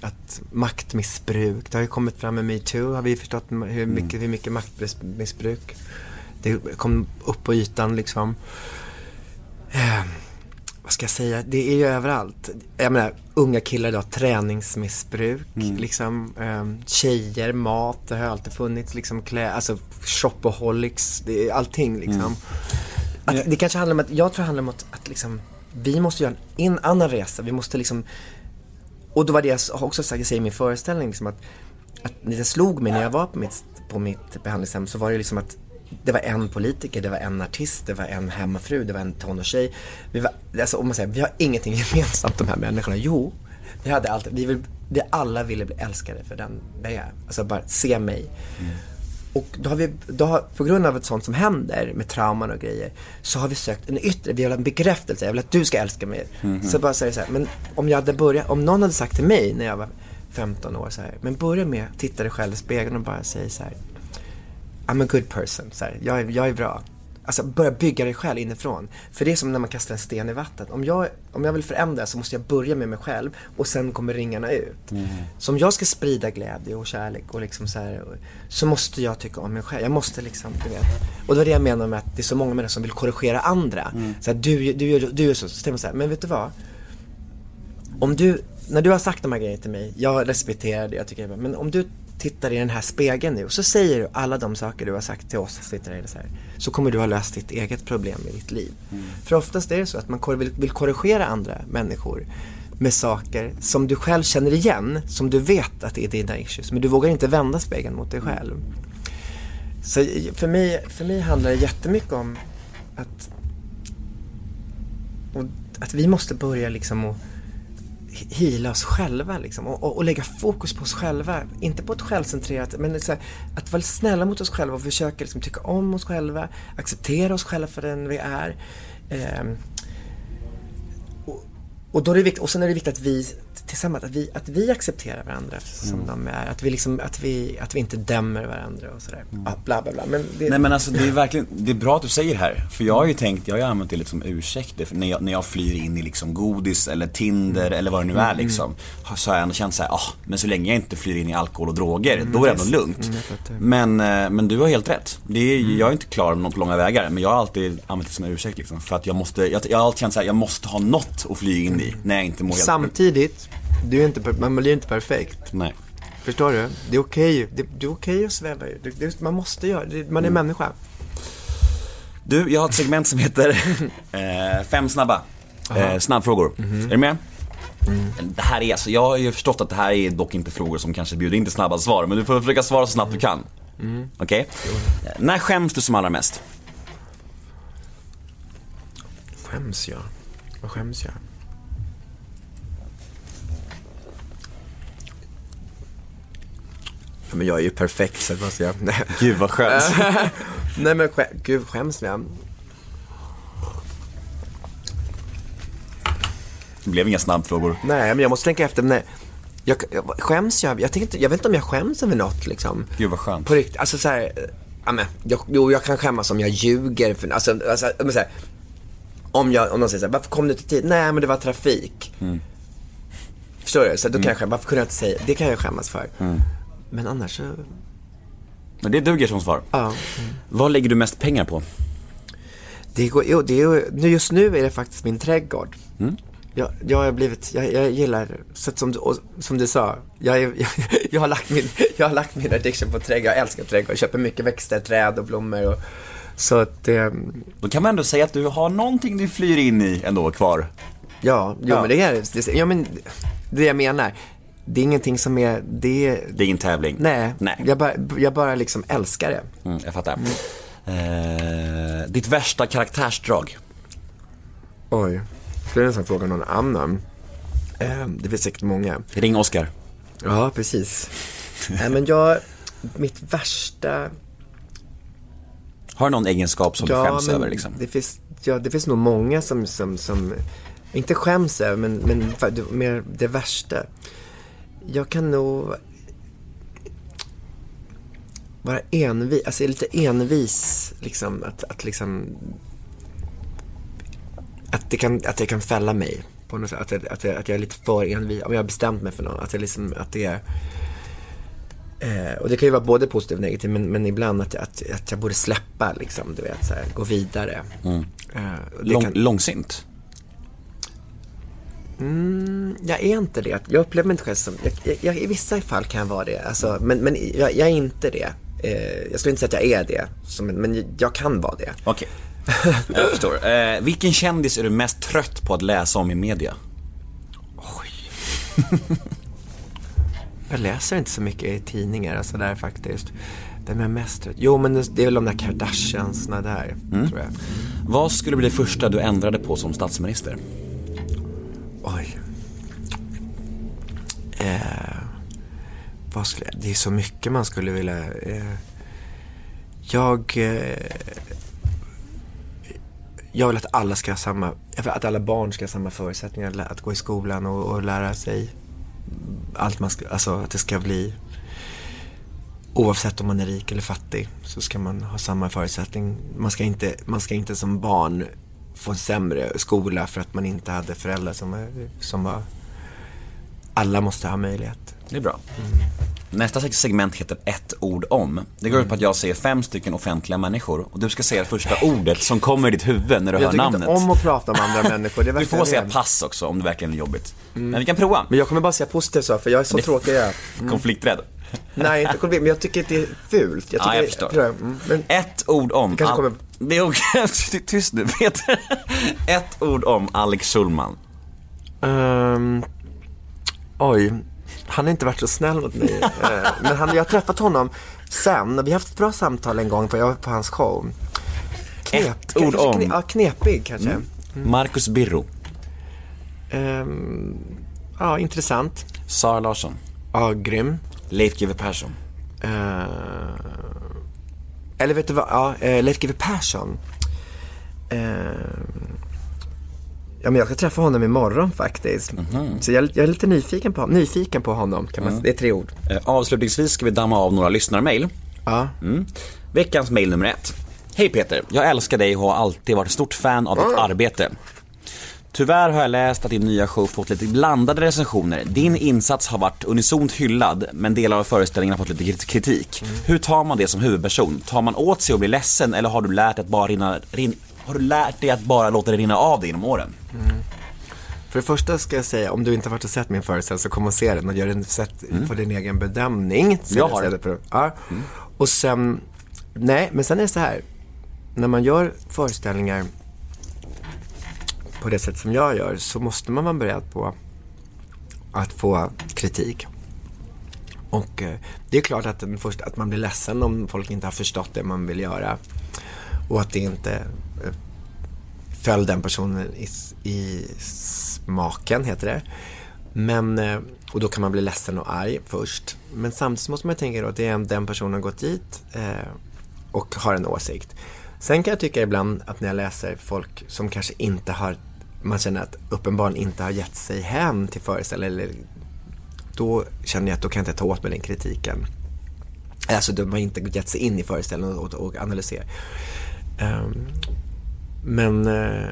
Att maktmissbruk, det har ju kommit fram med metoo, har vi förstått hur mycket, hur mycket maktmissbruk det kom upp på ytan liksom. Vad ska jag säga, det är ju överallt. Jag menar, unga killar idag, träningsmissbruk, liksom. Eh, tjejer, mat, det har alltid funnits, liksom klä, alltså shopaholics, det allting liksom. Att, det kanske handlar om att, jag tror det handlar om att, att liksom, vi måste göra en, en annan resa, vi måste liksom och då var det jag också sagt, jag säger i min föreställning, liksom att, att det slog mig när jag var på mitt, på mitt behandlingshem så var det liksom att det var en politiker, det var en artist, det var en hemmafru, det var en tonårstjej. Vi var, alltså om man säger, vi har ingenting gemensamt de här människorna. Jo, vi hade allt, vi, vill, vi alla ville bli älskade för den jag är. Alltså bara se mig. Och då har vi, då har, på grund av ett sånt som händer med trauman och grejer, så har vi sökt en yttre, vi vill ha en bekräftelse, jag vill att du ska älska mig. Så bara säger så här, men om jag hade börjat, om någon hade sagt till mig när jag var 15 år så här, men börja med att titta dig själv i spegeln och bara säga så här, I'm a good person, så här, jag, är, jag är bra. Alltså börja bygga dig själv inifrån. För det är som när man kastar en sten i vattnet. Om jag, om jag vill förändra så måste jag börja med mig själv och sen kommer ringarna ut. Så om jag ska sprida glädje och kärlek och liksom så här, så måste jag tycka om mig själv. Jag måste liksom, du vet. Och det var det jag menar med att det är så många människor som vill korrigera andra. Så här, du, du, du, du är så, så tänker man så här, men vet du vad? Om du, när du har sagt de här grejerna till mig, jag respekterar det, jag tycker är men om du tittar i den här spegeln nu och så säger du alla de saker du har sagt till oss, sitter här, så, här, så kommer du ha löst ditt eget problem i ditt liv. För oftast är det så att man vill, vill korrigera andra människor med saker som du själv känner igen, som du vet att det är dina issues, men du vågar inte vända spegeln mot dig själv. Så för mig, för mig handlar det jättemycket om att, att vi måste börja liksom att hila oss själva liksom, och, och, och lägga fokus på oss själva. Inte på ett självcentrerat, men så här, att vara snälla mot oss själva och försöka liksom, tycka om oss själva, acceptera oss själva för den vi är. Eh, och, och, då är det viktigt, och sen är det viktigt att vi tillsammans, att vi, att vi accepterar varandra som de är. Att vi, liksom, att, vi, att vi inte dömer varandra och sådär. Ja, bla bla bla. Men det, Nej men alltså det är verkligen, det är bra att du säger det här. För jag har ju tänkt, jag har ju använt det lite som ursäkt för när jag, när jag flyr in i liksom godis eller Tinder eller vad det nu är liksom. Så har jag ändå känt såhär, ah, men så länge jag inte flyr in i alkohol och droger, då är det ändå lugnt. Men, eh, men du har helt rätt. Det är, Jag är inte klar med någon på långa vägar, men jag har alltid använt det som ursäkt liksom. För att jag måste, jag, jag har alltid känt såhär, jag måste ha något att fly in i när jag inte mår helt Samtidigt, du är inte, man blir inte perfekt. Nej. Förstår du? Det är okej. Det, det är okej att sväva ut. Man måste göra det. Man är människa. Du, jag har ett segment som heter eh, Fem snabba. Eh, snabbfrågor. Är du med? Det här är alltså, jag har ju förstått att det här är dock inte frågor som kanske bjuder in till snabba svar, men du får försöka svara så snabbt du kan. Okej? Eh, När skäms du som allra mest? Skäms jag? Vad skäms jag? Ja, men jag är ju perfekt så vad ska jag... Nej. Gud vad skönt. Nej men skä... gud skäms jag? Det blev inga snabbfrågor. Nej men jag måste tänka efter. Nej. Jag, jag, skäms jag? Jag, tänker inte, jag vet inte om jag skäms över något liksom. Gud vad skönt. På riktigt, alltså såhär, eh, ja men, jag, jo jag kan skämmas om jag ljuger för, alltså, alltså men, så här, om jag, om någon säger såhär, varför kom du inte tid? Nej men det var trafik. Förstår du? Så då kan jag skämmas, varför kunde jag inte säga, det kan jag skämmas för. Men annars så, Men det duger som svar. ja. Vad lägger du mest pengar på? Det går, jo, det är, just nu är det faktiskt min trädgård. Jag, jag har blivit, jag, jag gillar, så som, du- och, som du sa, jag, jag, jag, har lagt min, jag har lagt min addiction på trädgård. Jag älskar trädgård, jag köper mycket växter, träd och blommor. Och, så att, eh, Då kan man ändå säga att du har någonting du flyr in i ändå kvar. ja, jo, Ja. men det är det, ja, men det jag menar. Det är ingenting som är, det är, Det är ingen tävling. nej, Nej. Jag, bara, jag bara liksom älskar det. Mm, jag fattar. Eh, ditt värsta karaktärsdrag? Oj, skulle jag nästan fråga någon annan. Eh, det finns säkert många. Ring Oscar. Ja, precis. Nej, men jag, mitt värsta... Har du någon egenskap som du skäms över liksom? Det finns, ja, det finns nog många som, som, som inte skäms över, men, men det- mer det värsta. Jag kan nog vara envis, alltså jag är lite envis liksom att, att liksom att det kan, att det kan fälla mig på något sätt. Att, jag- att, jag, att jag är lite för envis, om jag har bestämt mig för något. Att, jag liksom, att det är Eh, och det kan ju vara både positivt och negativt, men, men ibland att, att, att jag borde släppa, liksom, du vet, så här, gå vidare. Mm. Eh, Lång, kan- Långsint? Mm, jag är inte det. Jag upplever mig inte själv som, jag, jag, jag, i vissa fall kan jag vara det, alltså, men, men jag, jag är inte det. Eh, jag skulle inte säga att jag är det, som, men jag kan vara det. Okej. Jag förstår. Eh, vilken kändis är du mest trött på att läsa om i media? Jag läser inte så mycket i tidningar och sådär faktiskt. Vem är mest trött? Jo, men det är väl de där Kardashiansna där, Mm. tror jag. Vad skulle bli det första du ändrade på som statsminister? Vad skulle det är så mycket man skulle vilja... Eh, jag... Eh, jag vill att alla ska ha samma, att alla barn ska ha samma förutsättningar att gå i skolan och, och lära sig allt man ska, alltså att det ska bli Oavsett om man är rik eller fattig så ska man ha samma förutsättning. Man ska inte, man ska inte som barn få en sämre skola för att man inte hade föräldrar som, som var... Alla måste ha möjlighet. Det är bra. Nästa segment heter ett ord om. Det går ut på att jag säger fem stycken offentliga människor och du ska säga det första ordet som kommer i ditt huvud när du Jag hör tycker namnet. inte om att prata om andra människor. Det är Du får jag säga pass också om det verkligen är jobbigt. Men vi kan prova. Men jag kommer bara säga positivt så, för jag är så Det- tråkig jag är. Mm. Konflikträdd. Nej, inte konflikt, men jag tycker att det är fult. Jag Ja, tycker jag det- förstår. jag, mm, men, Ett ord om... Det kanske kommer- Det är okej, tyst nu Peter. Ett ord om Alex Schulman. Ehm, oj, han har inte varit så snäll mot mig. Eh, men han, jag har träffat honom sen, vi har haft ett bra samtal en gång på, jag var på hans show. Ett ord om- Kne, ja, knepig kanske. Mm. Marcus Birro. Ehm, ja, intressant. Sara Larsson. Ja, grym. Leif GW Persson. Eh, eller vet du vad, ja, eh, Leif GW Persson. Eh, ja, men jag ska träffa honom imorgon faktiskt. Så jag, jag är lite nyfiken på, nyfiken på honom. Kan man, Mm. Det är tre ord. Eh, Avslutningsvis ska vi damma av några lyssnarmail. Ja. Mm. Veckans mail nummer ett. Hej Peter, jag älskar dig och har alltid varit stort fan av ditt arbete. Tyvärr har jag läst att din nya show fått lite blandade recensioner. Din insats har varit unisont hyllad, men delar av föreställningen har fått lite krit- kritik. Hur tar man det som huvudperson? Tar man åt sig och blir ledsen eller har du lärt dig att bara rinna, rin, har du lärt dig att bara låta det rinna av dig genom åren? För det första ska jag säga, om du inte har varit och sett min föreställning så kom och se den och gör en sätt på din egen bedömning. Så Jag har det. Ja. Och sen, nej, men sen är det så här. När man gör föreställningar på det sätt som jag gör så måste man vara beredd på att få kritik. Och eh, det är klart att, den första, att man blir ledsen om folk inte har förstått det man vill göra. Och att det inte eh, föll den personen i, i smaken, heter det. Men, eh, och då kan man bli ledsen och arg först. Men samtidigt måste man tänka då att det är den personen har gått dit eh, och har en åsikt. Sen kan jag tycka ibland att när jag läser folk som kanske inte har, man känner att uppenbarligen inte har gett sig hem till föreställningen, eller då känner jag att då kan jag inte ta åt mig den kritiken. Alltså de har inte gett sig in i föreställningen och, och analyserat. Ehm, men eh,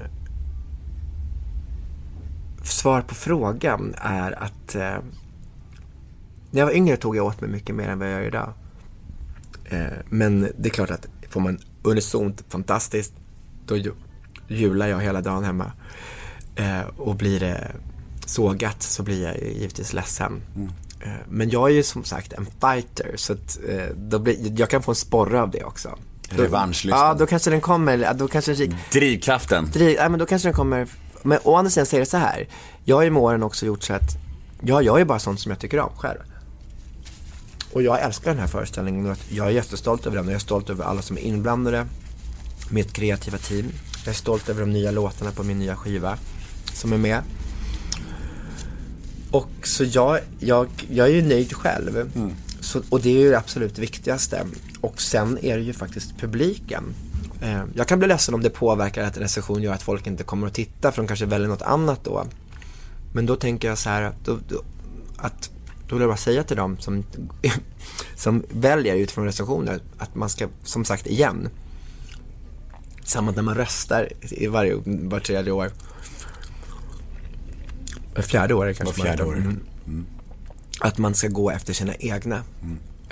svar på frågan är att eh, när jag var yngre tog jag åt mig mycket mer än vad jag gör idag. Eh, men det är klart att får man unisont fantastiskt, då ju- jular jag hela dagen hemma. Och blir det sågat så blir jag givetvis ledsen. Eh, men jag är ju som sagt en fighter så att, då blir, jag kan få en sporre av det också. Revanschlysten. Ja, då kanske den kommer, då kanske den Drivkraften. Driv, nej, men då kanske den kommer, men å andra sidan säger det så här. Jag har ju med åren också gjort så att, ja, jag är bara sånt som jag tycker om själv. Och jag älskar den här föreställningen och att jag är jättestolt över den och jag är stolt över alla som är inblandade. Mitt kreativa team. Jag är stolt över de nya låtarna på min nya skiva som är med. Och så jag, jag, jag är ju nöjd själv. Så, och det är ju det absolut viktigaste. Och sen är det ju faktiskt publiken. Eh, jag kan bli ledsen om det påverkar att en recension gör att folk inte kommer att titta för de kanske väljer något annat då. Men då tänker jag så här att då, då, att, då vill jag bara säga till dem som, som väljer utifrån recensioner att man ska, som sagt igen, samma när man röstar i varje, var tredje år. Var fjärde år kanske. Var fjärde år. Mm. Att man ska gå efter sina egna.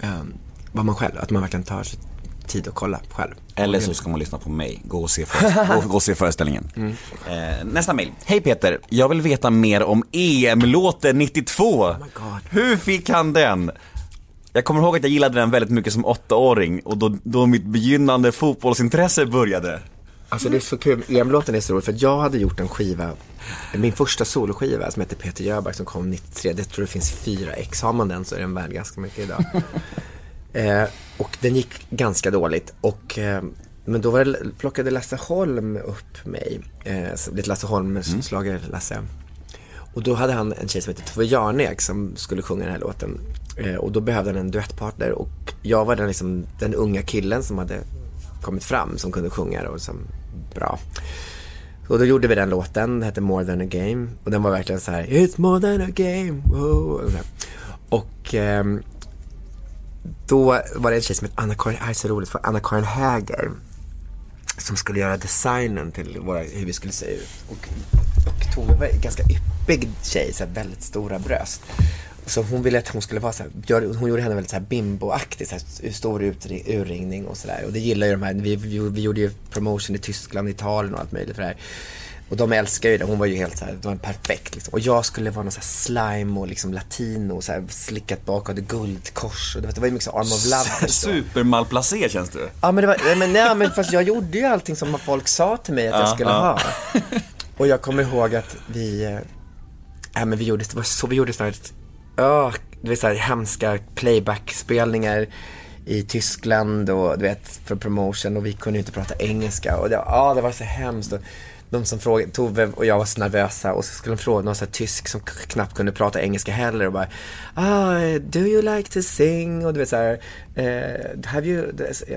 Um, vad man själv, att man verkligen tar sig tid att kolla själv. Eller så ska man lyssna på mig, gå och se, för, gå, gå och se föreställningen. Eh, nästa mail. Hej Peter, jag vill veta mer om EM-låten 92. Oh. Hur fick han den? Jag kommer ihåg att jag gillade den väldigt mycket som åttaåring och då, då mitt begynnande fotbollsintresse började. Alltså det är så kul, EM-låten är så rolig för jag hade gjort en skiva, min första soloskiva som heter Peter Jöback som kom 93, det tror det finns fyra ex, har man den så är den värd ganska mycket idag. eh, och den gick ganska dåligt och eh, men då var det, plockade Lasse Holm upp mig, eh, lite Lasse Holm, mm. Lasse. Och då hade han en tjej som hette Tove Jarnek som skulle sjunga den här låten. Eh, och då behövde han en duettpartner och jag var den, liksom, den unga killen som hade kommit fram som kunde sjunga och som bra. Och då gjorde vi den låten, den hette More than a game. Och den var verkligen så här, It's more than a game. Wow. Och ehm, då var det en tjej som hette Anna-Karin, det här är så roligt, för Anna-Karin Häger. Som skulle göra designen till våra, hur vi skulle se ut. Och, och Tove var en ganska yppig tjej, så här, väldigt stora bröst. Så hon ville att hon skulle vara så här, hon gjorde henne väldigt så här bimboaktig, så här, stor utring, urringning och sådär. Och det gillar ju de här, vi, vi, vi gjorde ju promotion i Tyskland, Italien och allt möjligt för det här. Och de älskar ju det, hon var ju helt så här, det var perfekt liksom. Och jag skulle vara någon så slime och liksom latino och så här slickat bak och hade guldkors och det var, det var ju mycket så arm of love. Supermalplacé känns du. Ja men det var, men, nej, men fast jag gjorde ju allting som folk sa till mig att jag Ja, skulle ja. ha. Och jag kommer ihåg att vi, ja men vi gjorde, det var så, vi gjorde sådana här, det var så här hemska playback-spelningar i Tyskland och du vet, för promotion och vi kunde ju inte prata engelska och det, ja, det var så hemskt. Och de som frågade, Tove och jag var så nervösa och så skulle de fråga någon så här tysk som knappt kunde prata engelska heller och bara ah, do you like to sing? Och du vet så här, eh, have you,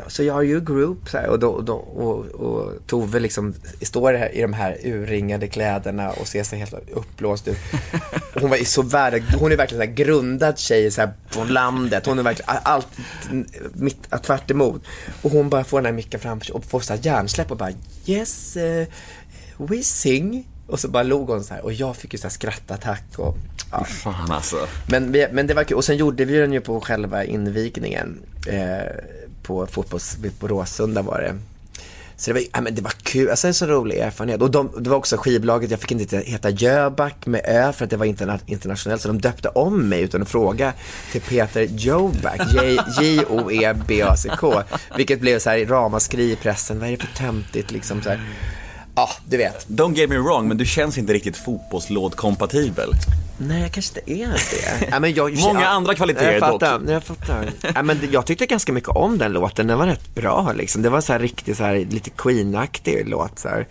so are you a group? Så här, och, då, och, då, och, och Tove liksom står här i de här urringade kläderna och ser sig helt uppblåst ut. Hon var så värd, hon är verkligen en grundad tjej så här, från landet. Hon är verkligen allt mitt, tvärt emot. Och hon bara får den här micken framför sig och får så här hjärnsläpp och bara yes, eh, we sing. Och så bara log hon så här och jag fick ju så här skrattattack och ja. Fan alltså. Men, vi, men det var kul. Och sen gjorde vi den ju på själva invigningen. Eh, på fotbolls, på Råsunda var det. Så det var, ja, men det var kul, alltså en så rolig erfarenhet. Och de, det var också skivbolaget, jag fick inte heta Jöback med Ö för att det var interna, internationellt. Så de döpte om mig utan att fråga till Peter Joback, J-O-E-B-A-C-K. Vilket blev så här ramaskri i pressen, vad är det för töntigt liksom så här. Ja, du vet. Don't get me wrong, men du känns inte riktigt fotbollslåd-kompatibel. Nej, jag kanske inte är det. Ja, men jag, Många andra kvaliteter jag fattar, dock. Jag fattar. Ja, men jag tyckte ganska mycket om den låten. Den var rätt bra liksom. Det var så här riktigt så här, lite Queen-aktig låt så här.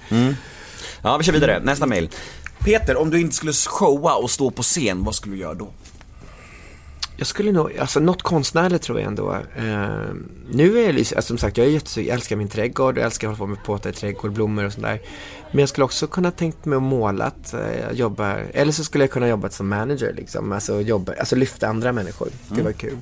Ja, vi kör vidare. Nästa mail. Peter, om du inte skulle showa och stå på scen, vad skulle du göra då? Jag skulle nog, alltså något konstnärligt tror jag ändå. Eh, nu är jag, alltså, som sagt, jag, är jätte, jag älskar min trädgård, jag älskar att hålla på med påtar i trädgård, blommor och sådär. Men jag skulle också kunna tänkt mig att måla, att eh, jobba, eller så skulle jag kunna jobba som manager liksom. Alltså, jobba, alltså lyfta andra människor. Det var kul.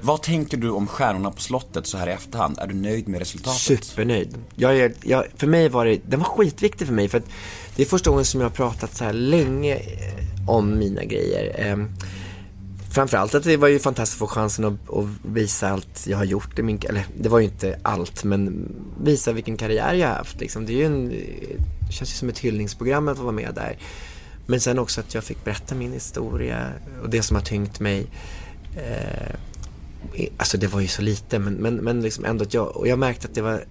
Vad tänker du om Stjärnorna på slottet så här i efterhand? Är du nöjd med resultatet? Supernöjd. Jag är, jag, för mig var det, den var skitviktig för mig för att det är första gången som jag har pratat så här länge eh, om mina grejer. Eh, framförallt att det var ju fantastiskt att få chansen att, att visa allt jag har gjort i min, eller det var ju inte allt men visa vilken karriär jag har haft liksom. Det är ju en, det känns ju som ett hyllningsprogram att vara med där. Men sen också att jag fick berätta min historia och det som har tyngt mig. Eh, Alltså det var ju så lite men, men, men liksom ändå att jag, och jag märkte att det var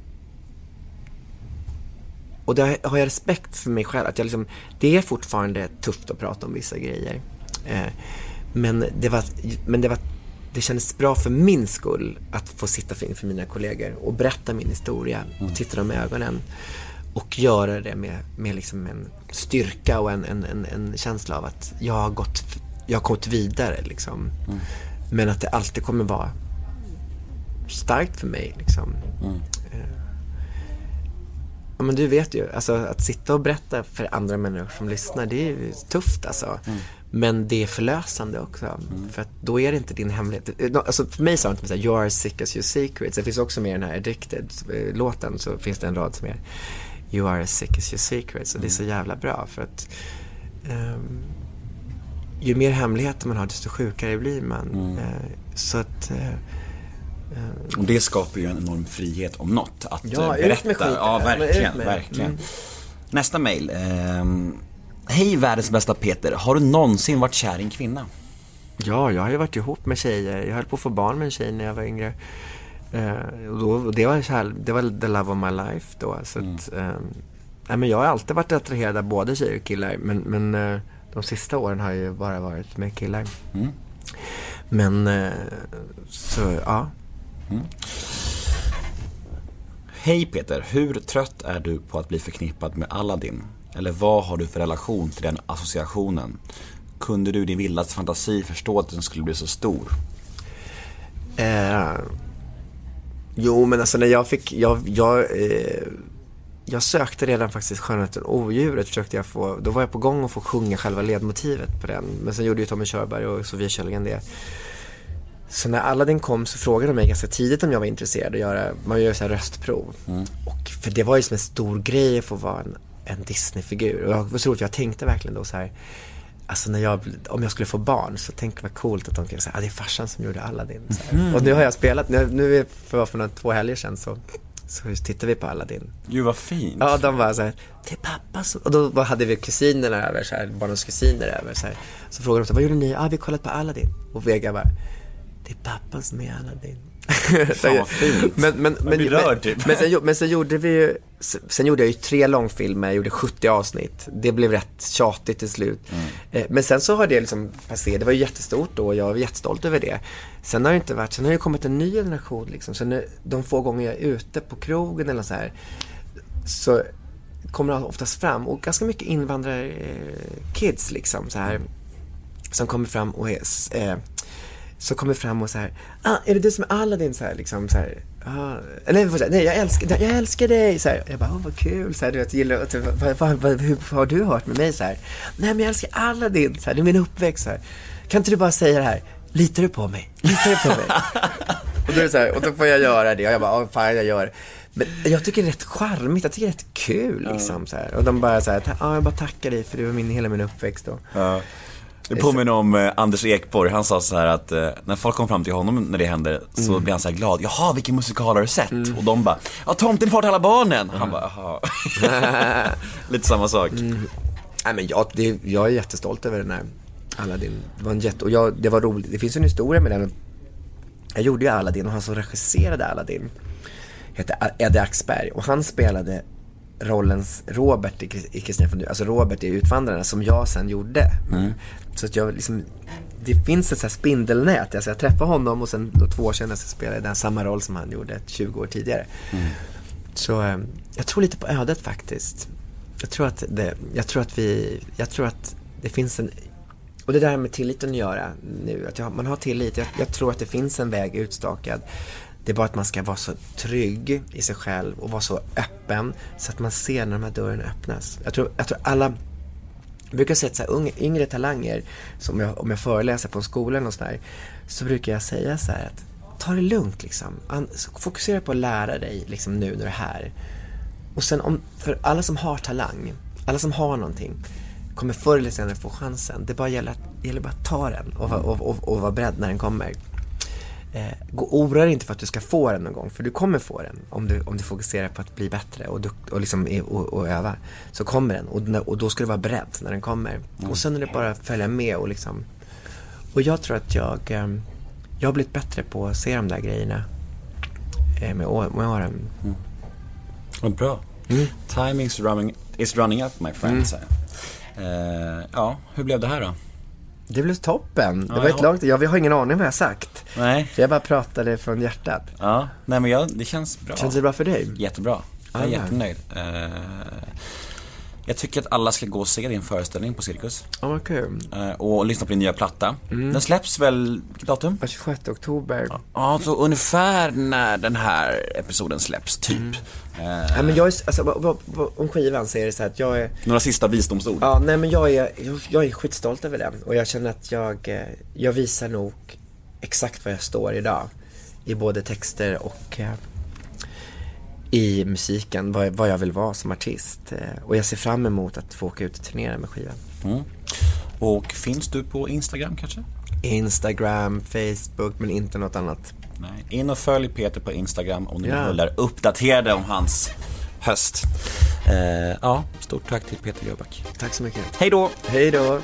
och det har jag respekt för mig själv, att jag liksom, det är fortfarande tufft att prata om vissa grejer. Eh, men det var, men det var, det kändes bra för min skull att få sitta inför mina kollegor och berätta min historia och titta dem i ögonen. Och göra det med, med liksom en styrka och en, en, en, en känsla av att jag har gått, jag har gått vidare liksom. Men att det alltid kommer vara starkt för mig liksom. Eh, Ja, men du vet ju, alltså att sitta och berätta för andra människor som lyssnar, det är ju tufft alltså. Men det är förlösande också. För att då är det inte din hemlighet. Eh, Alltså för mig sa han inte här, you are as sick as your secrets. Det finns också med i den här Addicted-låten så finns det en rad som är You are as sick as your secrets. Och det är så jävla bra för att ehm, ju mer hemligheter man har desto sjukare blir man. Eh, så att eh, Och det skapar ju en enorm frihet om något. Att Ja, eh, ut berätta. med skiten. Ja, verkligen. verkligen. Mm. Nästa mail. ehm, Hej världens bästa Peter. Har du någonsin varit kär i en kvinna? Ja, jag har ju varit ihop med tjejer. Jag höll på att få barn med en tjej när jag var yngre. Eh, och då, det, var kär, det var the love of my life då. Så att, eh, nej, men jag har alltid varit attraherad av både tjejer och killar. Men, men eh, de sista åren har jag ju bara varit med killar. Mm. Men, eh, så ja. Hej Peter, hur trött är du på att bli förknippad med Aladdin? Eller vad har du för relation till den associationen? Kunde du i din vildaste fantasi förstå att den skulle bli så stor? Eh, jo, men alltså när jag fick, jag, jag, eh, jag sökte redan faktiskt Skönheten och odjuret försökte jag få, då var jag på gång att få sjunga själva ledmotivet på den. Men sen gjorde ju Tommy Körberg och Sofia Källgren det. Så när Aladdin kom så frågade de mig ganska tidigt om jag var intresserad att göra, man gör ju så här röstprov. Och för det var ju som en stor grej att få vara en, en Disney-figur. Och jag var så roligt, jag tänkte verkligen då så här, Alltså när jag, om jag skulle få barn så jag vad coolt att de kan säga, ah, det är farsan som gjorde Aladdin. Här. Och nu har jag spelat, nu, nu för, för några, två helger sedan så, så tittade vi på Aladdin. Gud vad fint. Ja, de var så här, det är pappa som... Och då hade vi kusinerna över, så här, barnens kusiner över. Så, här. så frågade de, så, vad gjorde ni? Ja, ah, vi kollat på Aladdin. Och Vega bara, det är pappa som är Aladdin. Fan, vad fint. Men, men, men, men, typ. men, sen, men sen gjorde vi ju, sen gjorde jag ju tre långfilmer, jag gjorde 70 avsnitt. Det blev rätt tjatigt till slut. Mm. Eh, Men sen så har det liksom passerat, det var ju jättestort då och jag var jättestolt över det. Sen har det inte varit, sen har det kommit en ny generation liksom. Så nu, de få gånger jag är ute på krogen eller så här, så kommer det oftast fram, och ganska mycket invandrarkids liksom så här, som kommer fram och är, s- som kommer fram och så här, ah, är det du som är Aladdin? Så här, liksom så här, ah, eller nej, nej, jag älskar, jag älskar dig. Så här, jag bara, oh, vad kul. Så här, du vet, gillar, att- vad, vad, vad, hur har du hört med mig? Så här, nej, men jag älskar Aladdin. Så här, det är min uppväxt. Så här. Kan inte du bara säga det här? Litar du på mig? Litar du på mig? och, då är det så här, och då får jag göra det. Och jag bara, oh, fan jag gör det. Men jag tycker det är rätt charmigt, jag tycker det är rätt kul liksom så här. Och de bara så här, ja jag bara tackar dig för du var min, hela min uppväxt då. Ja. Det påminner om eh, Anders Ekborg, han sa så här att eh, när folk kom fram till honom när det hände så Mm. blev han så här glad. Jaha, vilken musikal har du sett? Och de bara, ja Tomten far till alla barnen. Han bara, jaha. Lite samma sak. Nej men jag, det, jag är jättestolt över den här Aladdin. Det var en jätte, och jag, det var roligt, det finns en historia med den. Jag gjorde ju Aladdin och han som regisserade Aladdin hette Eddie Axberg och han spelade rollens Robert i, Kristina från alltså Robert i Utvandrarna som jag sen gjorde. Så att jag liksom, det finns ett så här spindelnät. Alltså jag träffade honom och sen då, två år senare så spelade jag den samma roll som han gjorde 20 år tidigare. Så eh, jag tror lite på ödet faktiskt. Jag tror att det, jag tror att vi, jag tror att det finns en, och det där med tilliten att göra nu, att jag, man har tillit. Jag, jag tror att det finns en väg utstakad. Det är bara att man ska vara så trygg i sig själv och vara så öppen så att man ser när de här dörrarna öppnas. Jag tror, jag tror alla jag brukar säga att unga, yngre talanger, som jag, om jag föreläser på en skola eller något sånt där, så brukar jag säga så här att ta det lugnt liksom. Fokusera på att lära dig liksom nu när du är här. Och sen om, för alla som har talang, alla som har någonting, kommer förr eller senare få chansen. Det bara gäller, gäller bara att ta den och, och, och, och vara beredd när den kommer. Eh, gå oroa dig inte för att du ska få den någon gång, för du kommer få den om du, om du fokuserar på att bli bättre och, dukt, och, liksom, och, och öva. Så kommer den och, och då ska du vara beredd när den kommer. Och sen är det bara att följa med och liksom Och jag tror att jag, eh, jag har blivit bättre på att se de där grejerna eh, med, med åren. Vad bra. Mm. Timings running, is running up my friend, jag. Eh, Ja, hur blev det här då? Det blev toppen. Det Ja, var ett långt, jag har ingen aning vad jag sagt. Nej. För jag bara pratade från hjärtat. Ja, nej men jag, det känns bra. Känns det bra för dig? Jättebra. Jag är Ah, jättenöjd. Eh, Jag tycker att alla ska gå och se din föreställning på Cirkus. Ja, vad kul. Eh, Och lyssna på din nya platta. Mm. Den släpps väl, vilket datum? 26 oktober. Ja, så ungefär när den här episoden släpps, typ. Mm. Eh, Ja, men jag är, alltså, om skivan så är det så att jag är Några sista visdomsord. Ja, nej men jag är, jag, jag är skitstolt över den och jag känner att jag, eh, jag visar nog exakt var jag står idag. I både texter och i musiken, vad, vad jag vill vara som artist. Eh, och jag ser fram emot att få åka ut och turnera med skivan. Mm. Och finns du på Instagram kanske? Instagram, Facebook, men inte något annat. Nej. In och följ Peter på Instagram om ni Ja. vill hålla er uppdaterade om hans höst. Eh, ja, stort tack till Peter Jöback. Tack så mycket. Hej då! Hej då!